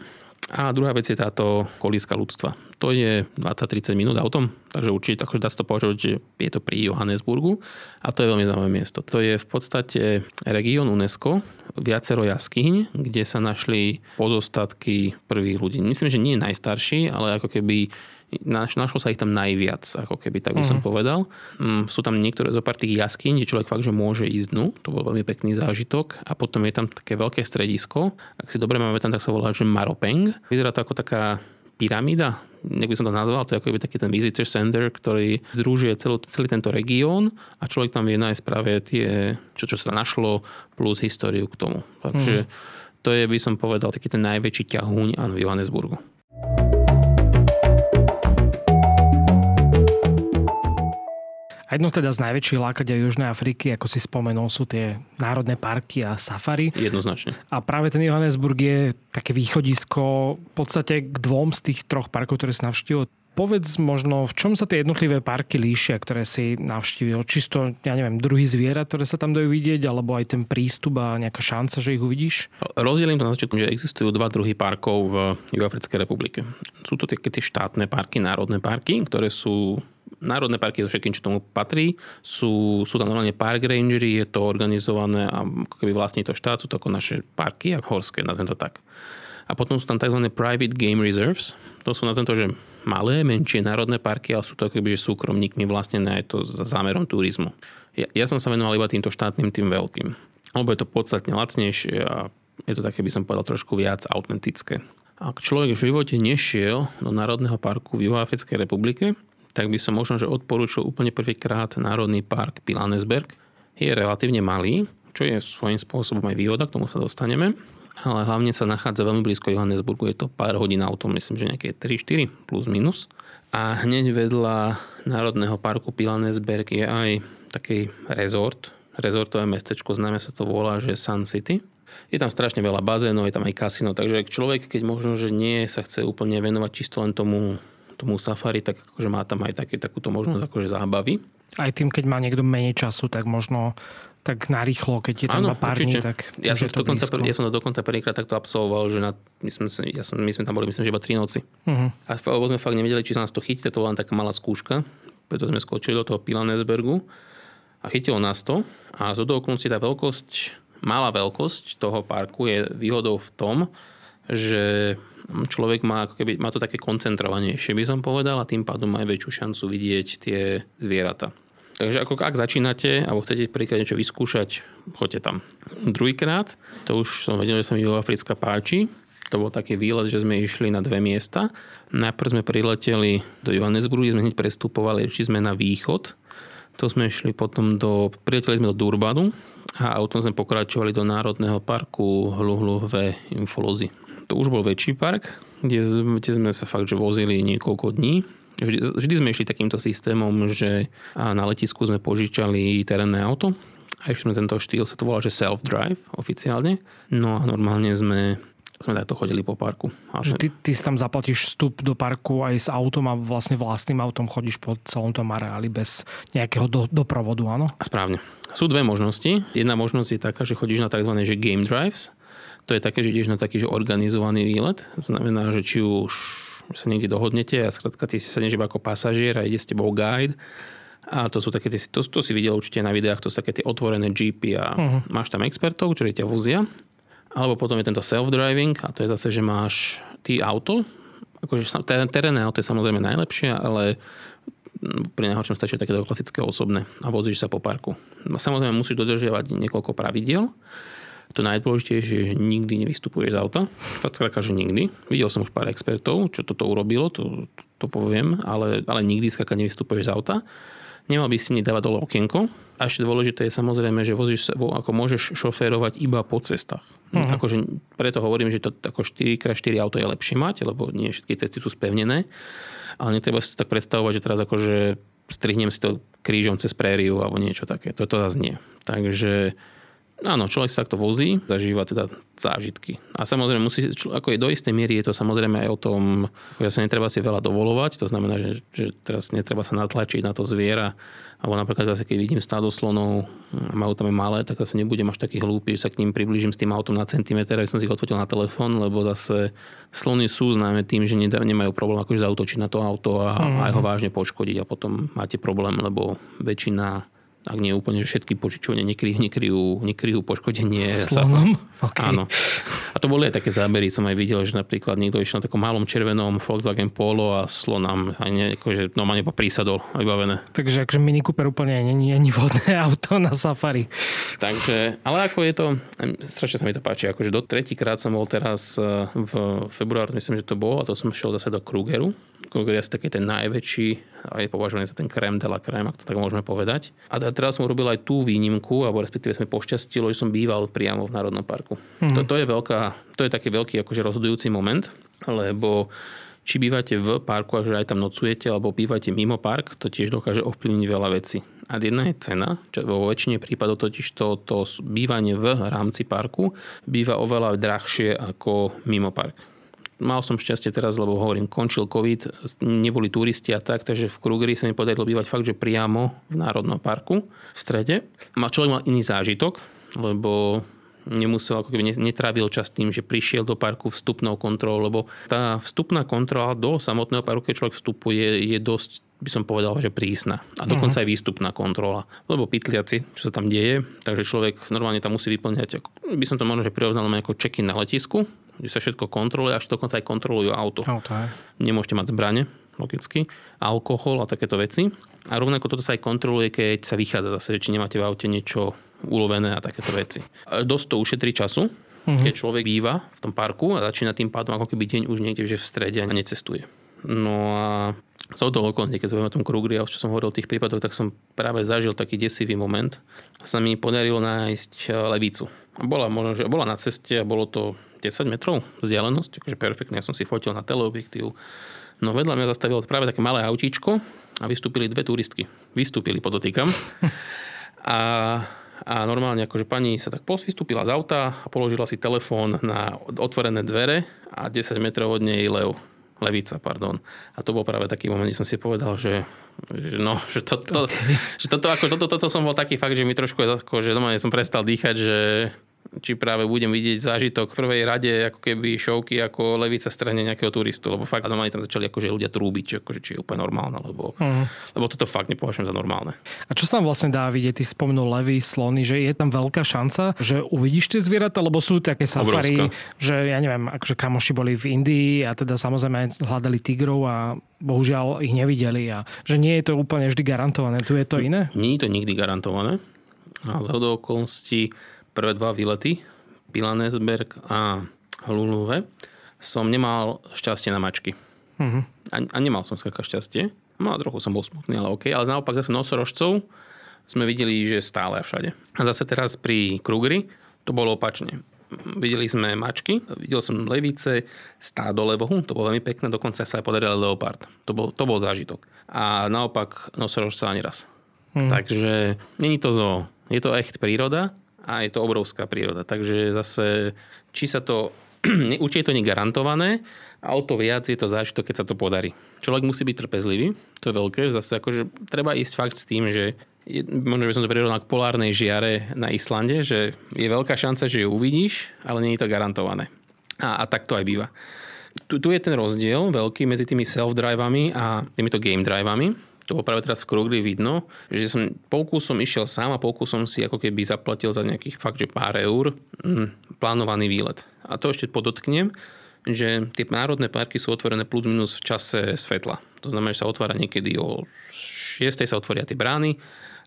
A druhá vec je táto kolíska ľudstva. To je 20-30 minút autom, takže určite takže dá sa to považovať, že je to pri Johannesburgu a to je veľmi zaujímavé miesto. To je v podstate región UNESCO, viacero jaskyň, kde sa našli pozostatky prvých ľudí. Myslím, že nie najstarší, ale ako keby Naš, našlo sa ich tam najviac, ako keby tak by som povedal. Mm, sú tam niektoré zo pár tých jaskýň, kde človek fakt, že môže ísť dnu. To bol veľmi pekný zážitok. A potom je tam také veľké stredisko. Ak si dobre máme tam, tak sa volá, že Maropeng. Vyzerá to ako taká pyramída, nech by som to nazval, to je ako taký ten visitor center, ktorý združuje celý, celý tento región a človek tam vie nájsť práve tie, čo, čo sa našlo, plus históriu k tomu. Takže mm. to je, by som povedal, taký ten najväčší ťahuň v Johannesburgu. A jedno teda z najväčších lákadia Južnej Afriky, ako si spomenul, sú tie národné parky a safari. Jednoznačne. A práve ten Johannesburg je také východisko v podstate k dvom z tých troch parkov, ktoré si navštívil. Povedz možno, v čom sa tie jednotlivé parky líšia, ktoré si navštívil? Čisto, ja neviem, druhý zviera, ktoré sa tam dajú vidieť, alebo aj ten prístup a nejaká šanca, že ich uvidíš? Rozdielím to na začiatku, že existujú dva druhy parkov v Juhoafrickej republike. Sú to tie, tie štátne parky, národné parky, ktoré sú národné parky, so všetkým, čo tomu patrí. Sú, sú tam normálne park rangery, je to organizované a ako keby vlastní to štát, sú to ako naše parky a horské, nazvem to tak. A potom sú tam tzv. private game reserves. To sú, nazvem to, že malé, menšie národné parky, ale sú to akoby, že súkromníkmi vlastnené aj to za zámerom turizmu. Ja, ja som sa venoval iba týmto štátnym, tým veľkým. Lebo je to podstatne lacnejšie a je to také, by som povedal, trošku viac autentické. Ak človek v živote nešiel do Národného parku v Juhoafrickej republike, tak by som možno, že odporúčil úplne prvýkrát Národný park Pilanesberg. Je relatívne malý, čo je svojím spôsobom aj výhoda, k tomu sa dostaneme, ale hlavne sa nachádza veľmi blízko Johannesburgu, je to pár hodín autom, myslím, že nejaké 3-4 plus minus. A hneď vedľa Národného parku Pilanesberg je aj taký rezort, rezortové mestečko, známe sa to volá, že Sun City je tam strašne veľa bazénov, je tam aj kasino, takže človek, keď možno, že nie sa chce úplne venovať čisto len tomu, tomu safari, tak akože má tam aj také, takúto možnosť akože zábavy. Aj tým, keď má niekto menej času, tak možno tak narýchlo, keď je tam Áno, pár dní, tak ja som, to dokonca, ja som to dokonca prvýkrát takto absolvoval, že na, my, sme, ja som, my sme tam boli myslím, že iba 3 noci. Uh-huh. A lebo sme fakt nevedeli, či sa nás to chytí, to bola len taká malá skúška, preto sme skočili do toho Pilanesbergu a chytilo nás to a z okolností tá veľkosť malá veľkosť toho parku je výhodou v tom, že človek má, ako keby, má to také koncentrovanejšie, by som povedal, a tým pádom má aj väčšiu šancu vidieť tie zvieratá. Takže ako ak začínate, alebo chcete prvýkrát niečo vyskúšať, choďte tam. Druhýkrát, to už som vedel, že sa mi Africká páči, to bol taký výlet, že sme išli na dve miesta. Najprv sme prileteli do Johannesburgu, sme hneď prestupovali, či sme na východ. To sme išli potom do, prileteli sme do Durbanu, a autom sme pokračovali do Národného parku Hluhluhve Infolozy. To už bol väčší park, kde, sme sa fakt že vozili niekoľko dní. Vždy, vždy sme išli takýmto systémom, že na letisku sme požičali terénne auto a ešte sme tento štýl, sa to volá, že self-drive oficiálne. No a normálne sme sme takto chodili po parku. A že ty, ty si tam zaplatíš vstup do parku aj s autom a vlastne vlastným autom chodíš po celom tom areáli bez nejakého do, doprovodu, áno? Správne. Sú dve možnosti. Jedna možnosť je taká, že chodíš na tzv. Že game drives. To je také, že ideš na taký že organizovaný výlet. Znamená, že či už sa niekde dohodnete a skrátka ty si sa iba ako pasažier a ide s tebou guide a to sú také, to, to si videl určite na videách, to sú také tie otvorené jeepy a uh-huh. máš tam expertov, ktorí ťa vozia alebo potom je tento self-driving a to je zase, že máš ty auto, akože terénne auto je samozrejme najlepšie, ale pri najhoršom stačí takéto klasické osobné a vozíš sa po parku. Samozrejme musíš dodržiavať niekoľko pravidiel. To najdôležitejšie že nikdy nevystupuješ z auta. Skrátka, že nikdy. Videl som už pár expertov, čo toto urobilo, to, to poviem, ale, ale nikdy skrátka nevystupuješ z auta. Nemal by si nedávať dole okienko. A ešte dôležité je samozrejme, že vozíš sa, ako môžeš šoférovať iba po cestách. Uh-huh. Akože preto hovorím, že to ako 4x4 auto je lepšie mať, lebo nie všetky cesty sú spevnené. Ale netreba si to tak predstavovať, že teraz akože strihnem si to krížom cez prériu alebo niečo také. To, to zase nie. Takže áno, človek sa takto vozí, zažíva teda zážitky. A samozrejme musí, ako je do istej miery, je to samozrejme aj o tom, že sa netreba si veľa dovolovať, to znamená, že, že teraz netreba sa natlačiť na to zviera, alebo napríklad zase, keď vidím stádo slonov a majú tam malé, tak zase nebudem až taký hlúpy, že sa k ním približím s tým autom na centimetr, aby som si ich odfotil na telefón, lebo zase slony sú známe tým, že nemajú problém akože zautočiť na to auto a mm-hmm. aj ho vážne poškodiť a potom máte problém, lebo väčšina ak nie úplne, že všetky požičovne nekryjú, nekryjú, nekryjú poškodenie Slonom? Okay. Áno. A to boli aj také zábery, som aj videl, že napríklad niekto išiel na takom malom červenom Volkswagen Polo a slonám aj ne, akože normálne po prísadol vybavené. Takže akože Mini Cooper úplne není ani vhodné auto na safari. Takže, ale ako je to, strašne sa mi to páči, akože do tretíkrát som bol teraz e, v februáru, myslím, že to bolo, a to som šiel zase do Krugeru. Je asi taký ten najväčší, a je považovaný za ten krém de la krém, ak to tak môžeme povedať. A teraz som urobil aj tú výnimku, alebo respektíve sme pošťastilo, že som býval priamo v Národnom parku. Mm. To, to, je veľká, to je taký veľký akože rozhodujúci moment, lebo či bývate v parku a že aj tam nocujete, alebo bývate mimo park, to tiež dokáže ovplyvniť veľa vecí. A jedna je cena, čo vo väčšine prípadov totiž to, to bývanie v rámci parku býva oveľa drahšie ako mimo park mal som šťastie teraz, lebo hovorím, končil COVID, neboli turisti a tak, takže v Krugeri sa mi podarilo bývať fakt, že priamo v Národnom parku v strede. A človek mal iný zážitok, lebo nemusel, ako keby netrávil čas tým, že prišiel do parku vstupnou kontrolou, lebo tá vstupná kontrola do samotného parku, keď človek vstupuje, je dosť by som povedal, že prísna. A dokonca uh-huh. aj výstupná kontrola. Lebo pytliaci, čo sa tam deje, takže človek normálne tam musí vyplňať, by som to možno že prirovnal ako check-in na letisku, kde sa všetko kontroluje, až dokonca aj kontrolujú auto. auto. Nemôžete mať zbrane, logicky, alkohol a takéto veci. A rovnako toto sa aj kontroluje, keď sa vychádza zase, či nemáte v aute niečo ulovené a takéto veci. Dosť to ušetrí času, uh-huh. keď človek býva v tom parku a začína tým pádom ako keby deň už niekde že v strede a necestuje. No a z toho okolne, keď sa o tom Krugri a čo som hovoril o tých prípadoch, tak som práve zažil taký desivý moment. Sa mi podarilo nájsť e, levicu. Bola, možno, že bola na ceste a bolo to 10 metrov vzdialenosť, takže perfektne. Ja som si fotil na teleobjektív. No vedľa mňa zastavilo práve také malé autíčko a vystúpili dve turistky. Vystúpili, podotýkam. A, a normálne akože pani sa tak vystúpila z auta a položila si telefón na otvorené dvere a 10 metrov od nej lev Levica, pardon. A to bol práve taký moment, kde som si povedal, že, že no, že, to, to, okay. že toto, ako, toto, toto, som bol taký fakt, že mi trošku, ako, že doma som prestal dýchať, že či práve budem vidieť zážitok v prvej rade ako keby šovky ako levica strane nejakého turistu, lebo fakt normálne tam začali akože ľudia trúbiť, akože, či je úplne normálne, lebo, uh-huh. lebo toto fakt nepovažujem za normálne. A čo sa tam vlastne dá vidieť? Ty spomenul levy, slony, že je tam veľká šanca, že uvidíš tie zvieratá, lebo sú také safari, že ja neviem, akože kamoši boli v Indii a teda samozrejme hľadali tigrov a bohužiaľ ich nevideli a že nie je to úplne vždy garantované. Tu je to iné? Nie je to nikdy garantované. A z okolností prvé dva výlety, Pilanesberg a Hluluve, som nemal šťastie na mačky. Uh-huh. A, a nemal som skrátka šťastie. No trochu som bol smutný, ale OK. Ale naopak zase nosorožcov sme videli, že stále a všade. A zase teraz pri Krugri to bolo opačne. Videli sme mačky, videl som levice, stádo levohu, to bolo veľmi pekné, dokonca sa aj podaril leopard. To bol, to bol zážitok. A naopak nosorožca ani raz. Hmm. Takže není to zo, je to echt príroda a je to obrovská príroda. Takže zase, či sa to, určite je to negarantované, a o to viac je to zážitok, keď sa to podarí. Človek musí byť trpezlivý, to je veľké, zase akože treba ísť fakt s tým, že je, možno by som to prirovnal k polárnej žiare na Islande, že je veľká šanca, že ju uvidíš, ale nie je to garantované. A, a tak to aj býva. Tu, tu je ten rozdiel veľký medzi tými self-drivami a týmito game drivami to bolo práve teraz v Krugli vidno, že som polku som išiel sám a polku som si ako keby zaplatil za nejakých fakt, že pár eur mm, plánovaný výlet. A to ešte podotknem, že tie národné parky sú otvorené plus minus v čase svetla. To znamená, že sa otvára niekedy o 6. sa otvoria tie brány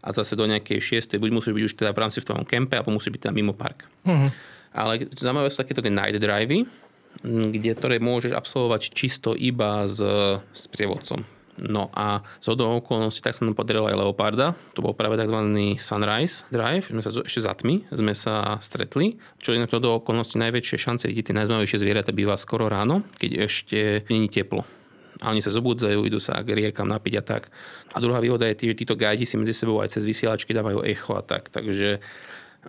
a zase do nejakej 6. buď musíš byť už teda v rámci v tvojom kempe alebo musí byť tam mimo park. Uh-huh. Ale zaujímavé sú takéto tie night drivey, kde, ktoré môžeš absolvovať čisto iba s, s prievodcom. No a z hodou okolností tak sa nám podarilo aj Leoparda. To bol práve tzv. Sunrise Drive. Sme sa ešte za tmy sme sa stretli. Čo je na hodou okolností najväčšie šance vidieť tie najzaujímavejšie zvieratá býva skoro ráno, keď ešte není teplo. A oni sa zobudzajú, idú sa k riekam napiť a tak. A druhá výhoda je tý, že títo gajdi si medzi sebou aj cez vysielačky dávajú echo a tak. Takže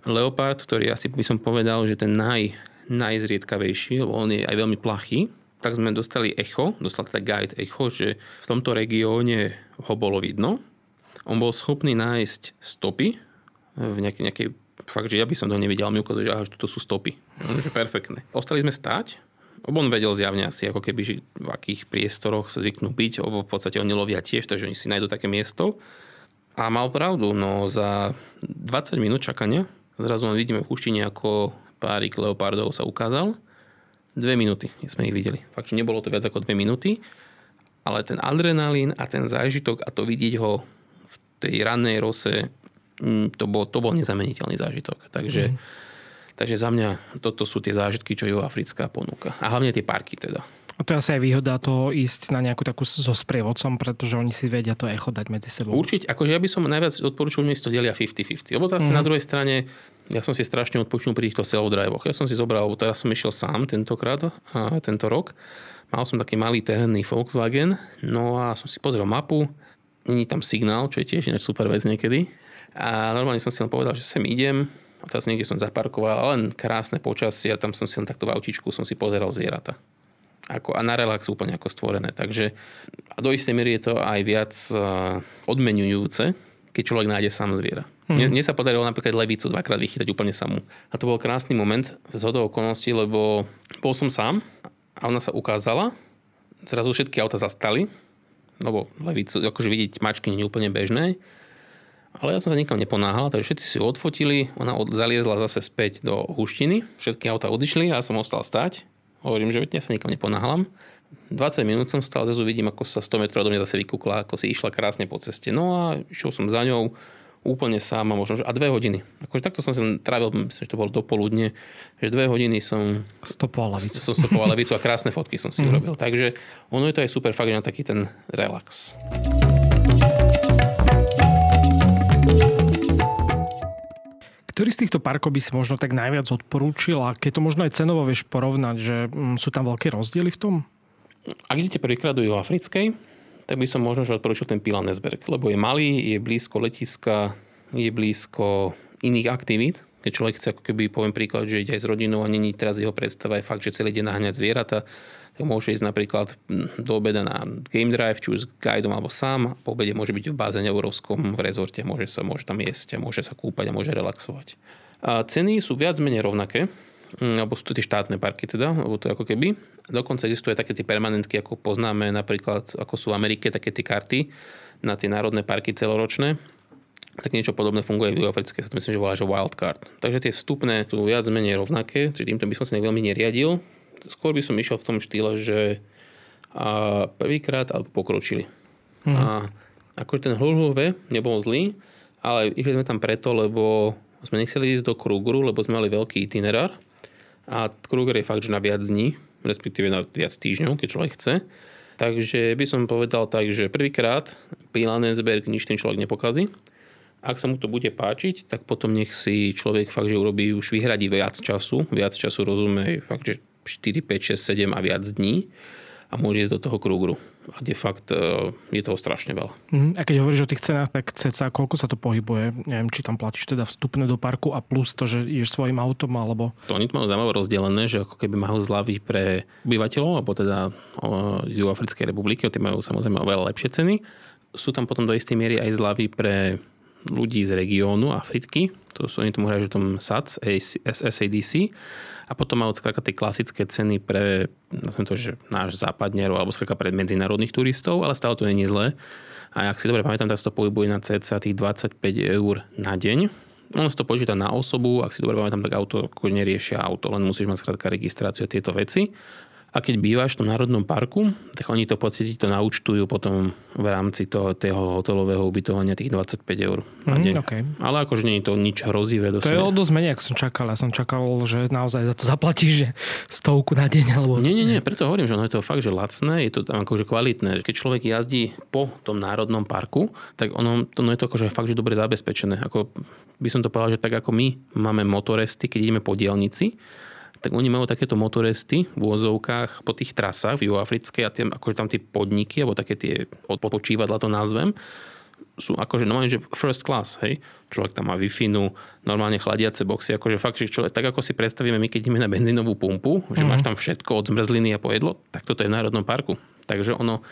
Leopard, ktorý asi by som povedal, že ten naj, najzriedkavejší, lebo on je aj veľmi plachý, tak sme dostali echo, dostal teda guide echo, že v tomto regióne ho bolo vidno. On bol schopný nájsť stopy v nejakej, nejakej fakt, že ja by som to nevidel, mi ukázal, že aha, to sú stopy. Že perfektné. Ostali sme stáť, on vedel zjavne asi, ako keby, že v akých priestoroch sa zvyknú byť, lebo v podstate oni lovia tiež, takže oni si nájdú také miesto. A mal pravdu, no za 20 minút čakania, zrazu len vidíme v húštine, ako párik leopardov sa ukázal Dve minúty sme ich videli. Fakt, že nebolo to viac ako dve minúty, ale ten adrenalín a ten zážitok a to vidieť ho v tej rannej rose, mm, to bol, to bol nezameniteľný zážitok. Takže, mm. takže za mňa toto sú tie zážitky, čo Africká ponúka. A hlavne tie parky teda. A to je asi aj výhoda toho ísť na nejakú takú so sprievodcom, pretože oni si vedia to echo dať medzi sebou. Určite, akože ja by som najviac odporúčal, že to delia 50-50. Lebo zase mm. na druhej strane, ja som si strašne odpočnul pri týchto self-drivoch. Ja som si zobral, lebo teraz som išiel sám tentokrát, a tento rok. Mal som taký malý terénny Volkswagen, no a som si pozrel mapu, není tam signál, čo je tiež ináč super vec niekedy. A normálne som si len povedal, že sem idem, a teraz niekde som zaparkoval, len krásne počasie a tam som si len takto v autičku som si pozeral zvieratá ako, a na relax úplne ako stvorené. Takže a do istej miery je to aj viac uh, odmenujúce, keď človek nájde sám zviera. Hmm. Mne, mne sa podarilo napríklad levicu dvakrát vychytať úplne samú. A to bol krásny moment z hodou okolností, lebo bol som sám a ona sa ukázala, zrazu všetky auta zastali, lebo levicu, akože vidieť mačky nie je úplne bežné, ale ja som sa nikam neponáhal, takže všetci si ju odfotili, ona od, zaliezla zase späť do húštiny, všetky auta odišli a ja som ostal stať Hovorím, že ja sa nikam neponáhľam. 20 minút som stal, zase vidím, ako sa 100 metrov do mňa zase vykúkla, ako si išla krásne po ceste. No a išiel som za ňou, úplne sám a možno, že a dve hodiny. Akože takto som sa trávil, myslím, že to bolo dopoludne, že dve hodiny som stopoval levicu. Som stopoval levicu a krásne fotky som si mm. urobil. Takže ono je to aj super fakt, na taký ten relax. Ktorý z týchto parkov by si možno tak najviac odporúčil a keď to možno aj cenovo vieš porovnať, že mm, sú tam veľké rozdiely v tom? Ak idete prvýkrát do Africkej, tak by som možno že odporúčil ten Pilanesberg, lebo je malý, je blízko letiska, je blízko iných aktivít. Keď človek chce, ako keby poviem príklad, že ide aj s rodinou a není teraz jeho predstava je fakt, že celý deň naháňať zvieratá, tak môže ísť napríklad do obeda na game drive, či už s guidom alebo sám. Po obede môže byť v bázene európskom v rezorte, môže, sa, môže tam jesť a môže sa kúpať a môže relaxovať. A ceny sú viac menej rovnaké, alebo sú to tie štátne parky teda, alebo to ako keby. Dokonca existuje také tie permanentky, ako poznáme napríklad, ako sú v Amerike, také tie karty na tie národné parky celoročné. Tak niečo podobné funguje v Africké, sa to myslím, že volá, že wildcard. Takže tie vstupné sú viac menej rovnaké, čiže týmto by som sa veľmi neriadil skôr by som išiel v tom štýle, že a prvýkrát alebo pokročili. Mm. A ako ten Hulhuve nebol zlý, ale išli sme tam preto, lebo sme nechceli ísť do Krugeru, lebo sme mali veľký itinerár a Kruger je fakt, že na viac dní, respektíve na viac týždňov, keď človek chce. Takže by som povedal tak, že prvýkrát Pilanesberg nič ten človek nepokazí. Ak sa mu to bude páčiť, tak potom nech si človek fakt, že urobí, už vyhradí viac času. Viac času rozumie fakt, že 4, 5, 6, 7 a viac dní a môže ísť do toho krúgru. A de fakt e, je toho strašne veľa. Uh-huh. A keď hovoríš o tých cenách, tak ceca, koľko sa to pohybuje? Neviem, či tam platíš teda vstupné do parku a plus to, že ideš svojim autom, alebo... To oni to majú zaujímavé rozdelené, že ako keby majú zľavy pre obyvateľov, alebo teda Juhoafrickej republiky, tie majú samozrejme oveľa lepšie ceny. Sú tam potom do istej miery aj zľavy pre ľudí z regiónu Afriky, to sú, oni tomu hrajú, že tom SAC, SADC, a potom majú skrátka tie klasické ceny pre to, že náš západnerov alebo skrátka pre medzinárodných turistov, ale stále to je zlé. A ak si dobre pamätám, tak to pohybuje na cca tých 25 eur na deň. Ono sa to počíta na osobu, ak si dobre pamätám, tak auto neriešia auto, len musíš mať skrátka registráciu a tieto veci. A keď bývaš v tom národnom parku, tak oni to pocíti to naučtujú potom v rámci toho, toho hotelového ubytovania tých 25 eur na mhm, deň. Mm, okay. Ale akože nie je to nič hrozivé. To je o dosť menej, ako som čakal. Ja som čakal, že naozaj za to zaplatíš že stovku na deň. Alebo... Nie, nie, nie, preto hovorím, že ono je to fakt, že lacné, je to tam akože kvalitné. Keď človek jazdí po tom národnom parku, tak ono, to, no je to akože fakt, že dobre zabezpečené. Ako by som to povedal, že tak ako my máme motoresty, keď ideme po dielnici, tak oni majú takéto motoresty v úvozovkách po tých trasách v Juhoafrickej a tým, akože tam tie podniky, alebo také tie odpočívadla to nazvem, sú akože normálne, že first class, hej. Človek tam má wi normálne chladiace boxy, akože fakt, že človek, tak ako si predstavíme my, keď ideme na benzínovú pumpu, že mm-hmm. máš tam všetko od zmrzliny a pojedlo, tak toto je v Národnom parku. Takže ono,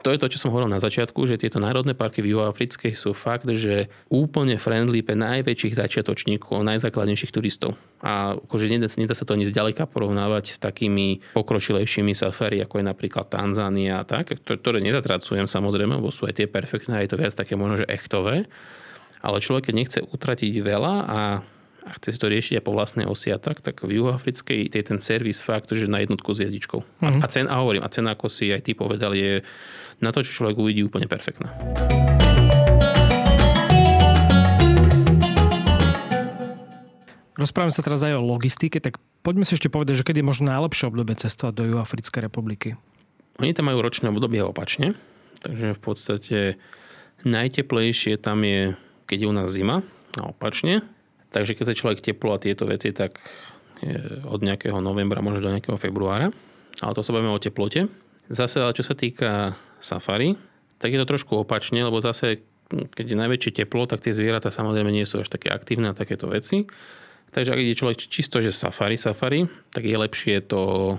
to je to, čo som hovoril na začiatku, že tieto národné parky v Juhoafrickej sú fakt, že úplne friendly pre najväčších začiatočníkov, najzákladnejších turistov. A akože nedá, nedá sa to ani zďaleka porovnávať s takými pokročilejšími safari, ako je napríklad Tanzánia a tak, ktoré nezatracujem samozrejme, lebo sú aj tie perfektné, a je to viac také možno, že echtové. Ale človek, keď nechce utratiť veľa a a chce si to riešiť aj po vlastnej osi a tak, tak v juhoafrickej je ten servis fakt, že na jednotku s jazdičkou. Mm-hmm. A, cen, a hovorím, a cena, ako si aj ty povedal, je na to, čo človek uvidí, úplne perfektná. Rozprávame sa teraz aj o logistike, tak poďme si ešte povedať, že kedy je možno najlepšie obdobie cestovať do Juhoafrickej republiky. Oni tam majú ročné obdobie opačne, takže v podstate najteplejšie tam je, keď je u nás zima, a opačne. Takže keď sa človek teplo a tieto veci, tak od nejakého novembra, možno do nejakého februára. Ale to sa bavíme o teplote. Zase, ale čo sa týka safari, tak je to trošku opačne, lebo zase, keď je najväčšie teplo, tak tie zvieratá samozrejme nie sú až také aktívne a takéto veci. Takže ak ide človek čisto, že safari, safari, tak je lepšie to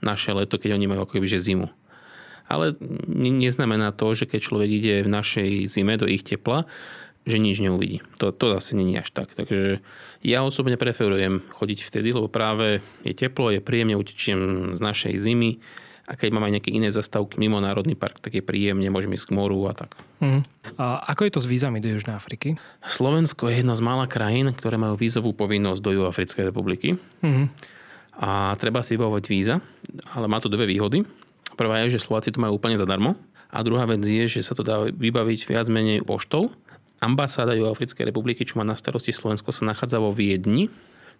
naše leto, keď oni majú ako že zimu. Ale neznamená to, že keď človek ide v našej zime do ich tepla, že nič neuvidí. To, to zase není až tak. Takže ja osobne preferujem chodiť vtedy, lebo práve je teplo, je príjemne, utečiem z našej zimy a keď mám aj nejaké iné zastávky mimo Národný park, tak je príjemne, môžem ísť k moru a tak. Mm. A ako je to s vízami do Južnej Afriky? Slovensko je jedna z mála krajín, ktoré majú vízovú povinnosť do Juhoafrickej republiky. Mm. A treba si vybavovať víza, ale má to dve výhody. Prvá je, že Slováci to majú úplne zadarmo. A druhá vec je, že sa to dá vybaviť viac menej poštou ambasáda Juhoafrickej republiky, čo má na starosti Slovensko, sa nachádza vo Viedni.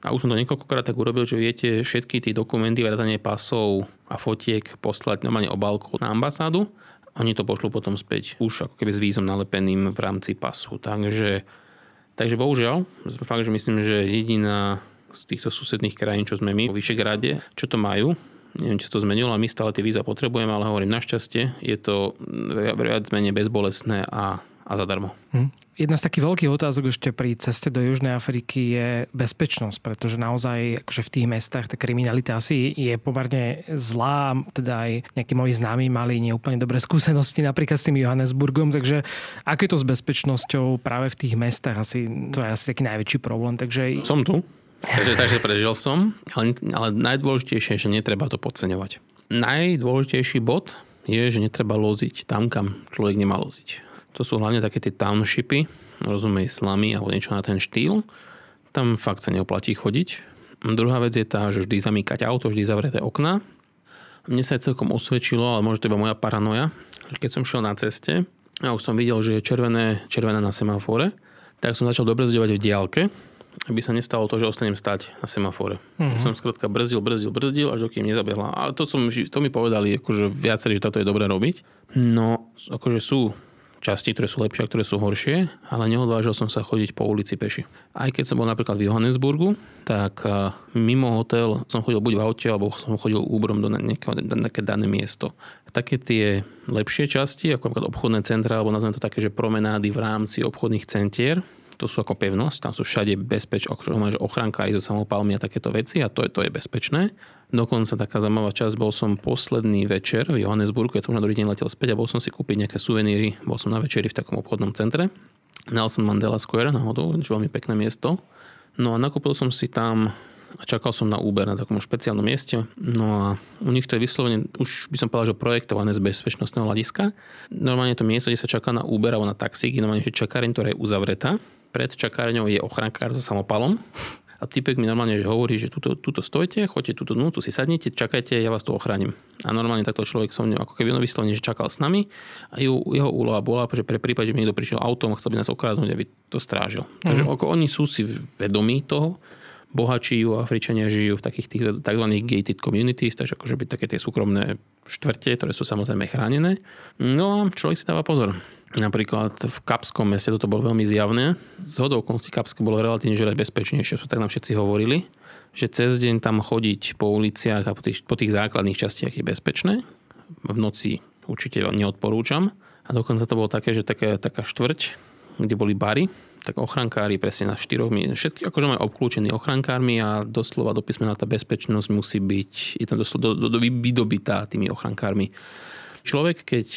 A už som to niekoľkokrát tak urobil, že viete všetky tie dokumenty, vrátanie pasov a fotiek poslať normálne obálku na ambasádu. Oni to pošlú potom späť už ako keby s vízom nalepeným v rámci pasu. Takže, takže bohužiaľ, fakt, že myslím, že jediná z týchto susedných krajín, čo sme my vo Vyšegrade, čo to majú, neviem, či to zmenilo, ale my stále tie víza potrebujeme, ale hovorím, našťastie je to viac menej bezbolestné a, a zadarmo. Hm. Jedna z takých veľkých otázok ešte pri ceste do Južnej Afriky je bezpečnosť, pretože naozaj akože v tých mestách tá kriminalita asi je pomerne zlá. Teda aj nejakí moji známi mali neúplne dobré skúsenosti napríklad s tým Johannesburgom, takže ako je to s bezpečnosťou práve v tých mestách? Asi, to je asi taký najväčší problém. Takže... Som tu. Takže, takže prežil som, ale, ale najdôležitejšie je, že netreba to podceňovať. Najdôležitejší bod je, že netreba loziť tam, kam človek nemá loziť. To sú hlavne také tie townshipy, rozumej slamy alebo niečo na ten štýl. Tam fakt sa neoplatí chodiť. Druhá vec je tá, že vždy zamýkať auto, vždy zavreté okná. Mne sa celkom osvedčilo, ale možno to iba moja paranoja, keď som šiel na ceste a už som videl, že je červené, červené na semafore, tak som začal dobrzdevať v diálke, aby sa nestalo to, že ostanem stať na semafore. Mm-hmm. Som skrátka brzdil, brzdil, brzdil, až dokým nezabehla. Ale to, som, to mi povedali akože viacerí, že toto je dobre robiť. No, akože sú časti, ktoré sú lepšie a ktoré sú horšie, ale neodvážil som sa chodiť po ulici peši. Aj keď som bol napríklad v Johannesburgu, tak mimo hotel som chodil buď v aute, alebo som chodil úbrom do nejaké, dané miesto. Také tie lepšie časti, ako napríklad obchodné centra, alebo nazveme to také, že promenády v rámci obchodných centier, to sú ako pevnosť, tam sú všade bezpeč, že ochránkári so samopalmi a takéto veci a to je, to je bezpečné. Dokonca taká zaujímavá časť, bol som posledný večer v Johannesburgu, keď som na druhý deň letel späť a bol som si kúpiť nejaké suveníry, bol som na večeri v takom obchodnom centre. Nelson Mandela Square náhodou, čo veľmi pekné miesto. No a nakúpil som si tam a čakal som na Uber na takom špeciálnom mieste. No a u nich to je vyslovene, už by som povedal, že projektované z bezpečnostného hľadiska. Normálne to miesto, kde sa čaká na Uber alebo na taxík, je normálne, že čakáreň, ktorá je uzavretá. Pred čakárňou je ochrankár so samopalom a typek mi normálne že hovorí, že tuto, tuto stojte, choďte tuto dnu, tu si sadnite, čakajte, ja vás tu ochránim. A normálne takto človek som ako keby vyslovene, že čakal s nami a jeho, jeho úloha bola, že pre prípad, že mi niekto prišiel autom a chcel by nás okradnúť, aby to strážil. Mm. Takže ako oni sú si vedomí toho, bohačí ju Afričania žijú v takých tých tzv. gated communities, takže akože by také tie súkromné štvrte, ktoré sú samozrejme chránené. No a človek si dáva pozor. Napríklad v Kapskom meste toto bolo veľmi zjavné. Z hodou okolností Kapsko bolo relatívne že bezpečnejšie, tak nám všetci hovorili, že cez deň tam chodiť po uliciach a po tých, po tých základných častiach je bezpečné. V noci určite neodporúčam. A dokonca to bolo také, že také, taká štvrť, kde boli bary, tak ochrankári presne na štyroch všetky akože majú obklúčení ochrankármi a doslova do písmena tá bezpečnosť musí byť, je tam doslova do, do, do, vydobitá tými ochrankármi. Človek, keď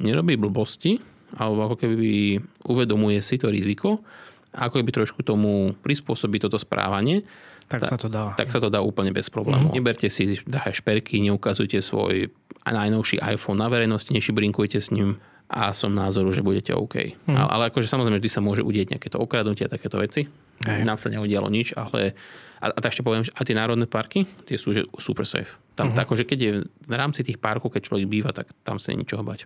nerobí blbosti, alebo ako keby uvedomuje si to riziko, ako keby trošku tomu prispôsobí toto správanie, tak, tak sa to dá. Tak sa to dá úplne bez problémov. Mm-hmm. Neberte si drahé šperky, neukazujte svoj najnovší iPhone na verejnosti, nešibrinkujte s ním a som názoru, že budete OK. Mm. Ale, ale akože samozrejme vždy sa môže udieť nejaké to okradnutie a takéto veci. Aj. Nám sa neudialo nič, ale a, a tak ešte poviem, že a tie národné parky, tie sú že super safe. Tam, mm-hmm. tak, že keď je v rámci tých parkov, keď človek býva, tak tam sa ničoho bať.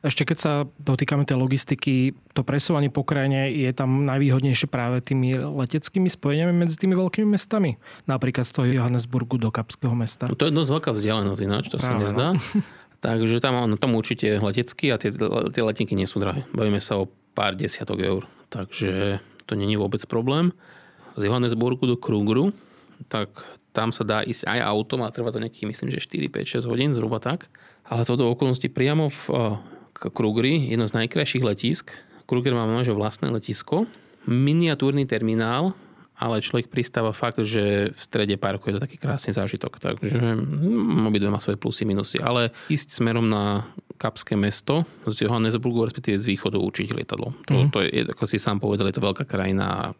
Ešte keď sa dotýkame tej logistiky, to presúvanie po krajine je tam najvýhodnejšie práve tými leteckými spojeniami medzi tými veľkými mestami. Napríklad z toho Johannesburgu do Kapského mesta. No to je dosť veľká vzdialenosť ináč, to práve, sa nezdá. No. Takže tam, no, tam určite letecky a tie, tie letenky nie sú drahé. Bavíme sa o pár desiatok eur. Takže to není vôbec problém. Z Johannesburgu do Krugru, tak tam sa dá ísť aj autom a trvá to nejakých, myslím, že 4, 5, 6 hodín, zhruba tak. Ale to do okolností priamo v Krugry, jedno z najkrajších letisk. Kruger má že vlastné letisko, miniatúrny terminál, ale človek pristáva fakt, že v strede parku je to taký krásny zážitok. Takže hm, obidve má svoje plusy, minusy. Ale ísť smerom na Kapské mesto z Johannesburgu, respektíve z východu určite lietadlo. To, mm. to je, ako si sám povedal, je to veľká krajina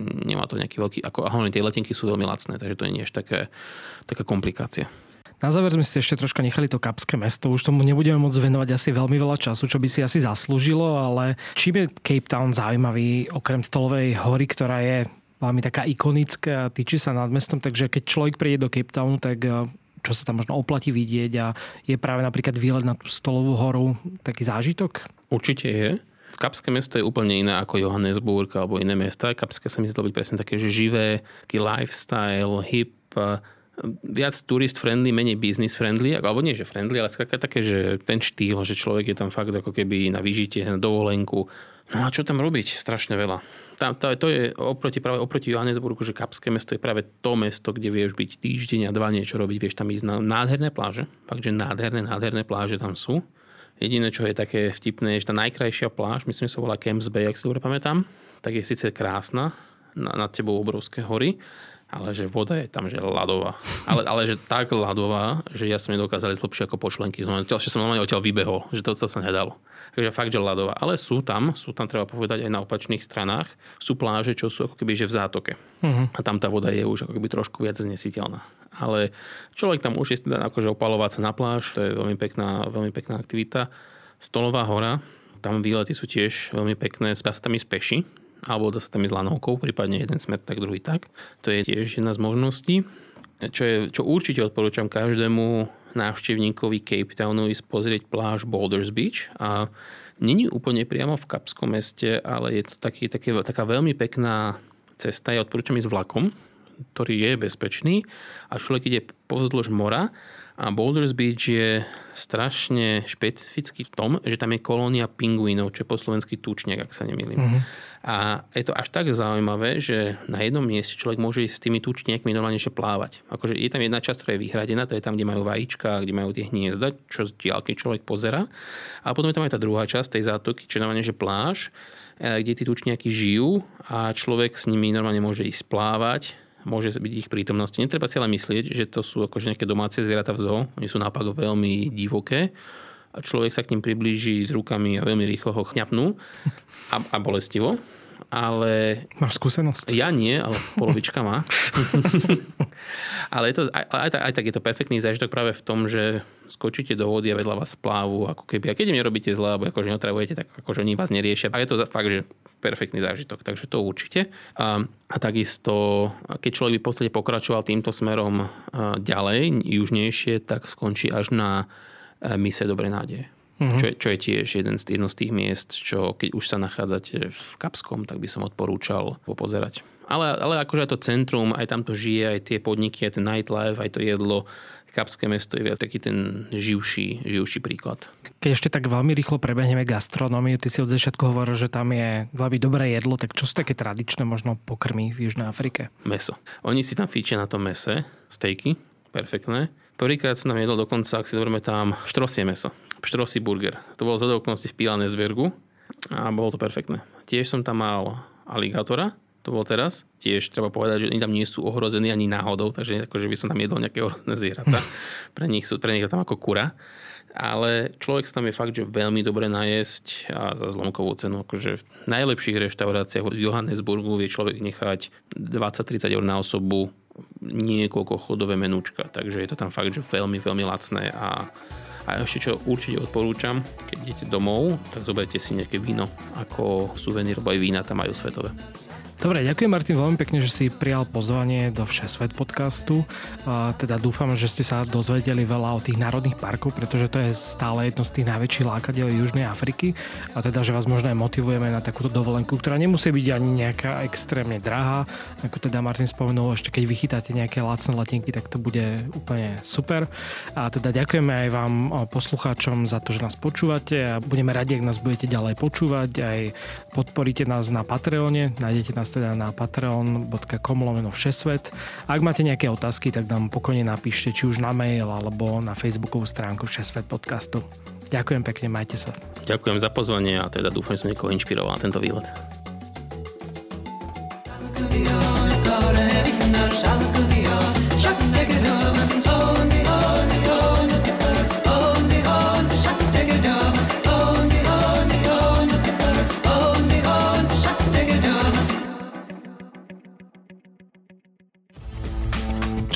nemá to nejaký veľký, ako, hlavne tie letenky sú veľmi lacné, takže to nie je až také, taká komplikácia. Na záver sme si ešte troška nechali to kapské mesto. Už tomu nebudeme môcť venovať asi veľmi veľa času, čo by si asi zaslúžilo, ale čím je Cape Town zaujímavý, okrem stolovej hory, ktorá je veľmi taká ikonická a týči sa nad mestom, takže keď človek príde do Cape Townu, tak eh, čo sa tam možno oplatí vidieť a je práve napríklad výlet na tú stolovú horu taký zážitok? Určite je. Kapské mesto je úplne iné ako Johannesburg alebo iné mesta. Kapské sa mi zdalo byť presne také, že živé, taký lifestyle, hip, viac turist friendly, menej business friendly, alebo nie, že friendly, ale skrátka také, že ten štýl, že človek je tam fakt ako keby na vyžitie, na dovolenku. No a čo tam robiť? Strašne veľa. Tam, to, to je oproti, práve oproti Johannesburgu, že Kapské mesto je práve to mesto, kde vieš byť týždeň a dva niečo robiť, vieš tam ísť na nádherné pláže, fakt, že nádherné, nádherné pláže tam sú Jediné, čo je také vtipné, je, že tá najkrajšia pláž, myslím, že sa volá Camps Bay, ak si dobre pamätám, tak je síce krásna, na, nad tebou obrovské hory, ale že voda je tam, že ľadová. Ale, ale že tak ľadová, že ja som nedokázal ísť lepšie ako pošlenky. Že som normálne odtiaľ vybehol, že to, to sa nedalo. Takže fakt, že ľadová. Ale sú tam, sú tam, treba povedať, aj na opačných stranách. Sú pláže, čo sú ako keby že v zátoke. Uh-huh. A tam tá voda je už ako keby trošku viac znesiteľná. Ale človek tam už je teda akože opalovať sa na pláž, to je veľmi pekná, veľmi pekná aktivita. Stolová hora, tam výlety sú tiež veľmi pekné, dá sa tam ísť peši, alebo dá sa tam ísť lanovkou, prípadne jeden smet, tak druhý tak. To je tiež jedna z možností. Čo, je, čo určite odporúčam každému návštevníkovi Cape Townu ísť pozrieť pláž Boulders Beach a není úplne priamo v Kapskom meste, ale je to taký, taký, taká veľmi pekná cesta, ja odporúčam ísť vlakom, ktorý je bezpečný a človek ide povzdĺž mora a Boulders Beach je strašne špecifický v tom, že tam je kolónia pingvínov, čo je po slovensky tučniak, ak sa nemýlim. Mm-hmm. A je to až tak zaujímavé, že na jednom mieste človek môže ísť s tými tučniakmi normálne plávať. Akože je tam jedna časť, ktorá je vyhradená, to je tam, kde majú vajíčka, kde majú tie hniezda, čo z diálky človek pozera. A potom je tam aj tá druhá časť tej zátoky, čo je normálne, že pláž, e, kde tí tučniaky žijú a človek s nimi normálne môže ísť plávať môže byť ich prítomnosti. Netreba si ale myslieť, že to sú akože nejaké domáce zvieratá v zoo. Oni sú naopak veľmi divoké a človek sa k ním priblíži s rukami a veľmi rýchlo ho chňapnú a, a bolestivo. Ale... Máš skúsenosť? Ja nie, ale polovička má. ale je to, aj, aj, aj tak je to perfektný zážitok práve v tom, že skočíte do vody a vedľa vás plávu, ako keby. A keď im nerobíte zle, alebo akože neotravujete, tak akože oni vás neriešia. A je to fakt, že perfektný zážitok. Takže to určite. A, a takisto, keď človek by v podstate pokračoval týmto smerom ďalej, južnejšie, tak skončí až na E, mise Dobre nádeje. Uh-huh. Čo, je, čo je tiež jeden z, jedno z tých miest, čo keď už sa nachádzate v Kapskom, tak by som odporúčal popozerať. Ale, ale akože aj to centrum, aj tam to žije, aj tie podniky, aj ten nightlife, aj to jedlo. Kapské mesto je viac taký ten živší, živší príklad. Keď ešte tak veľmi rýchlo prebehneme gastronómiu, ty si od začiatku hovoril, že tam je veľmi dobré jedlo, tak čo sú také tradičné možno pokrmy v Južnej Afrike? Meso. Oni si tam fíčia na tom mese, stejky, perfektné. Prvýkrát som tam jedol dokonca, ak si dobre tam, štrosie meso. Štrosi burger. To bolo z okolností v Pilanesbergu a bolo to perfektné. Tiež som tam mal aligátora, to bol teraz. Tiež treba povedať, že oni tam nie sú ohrození ani náhodou, takže ako, že by som tam jedol nejaké ohrozené zvieratá. Pre nich sú pre nich tam ako kura. Ale človek sa tam je fakt, že veľmi dobre najesť a za zlomkovú cenu. Akože v najlepších reštauráciách v Johannesburgu vie človek nechať 20-30 eur na osobu niekoľko chodové menúčka, takže je to tam fakt, že veľmi, veľmi lacné a, a ešte čo určite odporúčam, keď idete domov, tak zoberte si nejaké víno ako suvenír, lebo aj vína tam majú svetové. Dobre, ďakujem Martin veľmi pekne, že si prijal pozvanie do Všesvet podcastu. A teda dúfam, že ste sa dozvedeli veľa o tých národných parkoch, pretože to je stále jedno z tých najväčších lákadiel Južnej Afriky. A teda, že vás možno aj motivujeme na takúto dovolenku, ktorá nemusí byť ani nejaká extrémne drahá. Ako teda Martin spomenul, ešte keď vychytáte nejaké lacné letenky, tak to bude úplne super. A teda ďakujeme aj vám poslucháčom za to, že nás počúvate a budeme radi, ak nás budete ďalej počúvať. Aj podporíte nás na Patreone, nájdete nás teda na patreon.com lomeno všesvet. Ak máte nejaké otázky, tak nám pokojne napíšte, či už na mail alebo na facebookovú stránku Všesvet podcastu. Ďakujem pekne, majte sa. Ďakujem za pozvanie a teda dúfam, že som niekoho inšpiroval na tento výlet.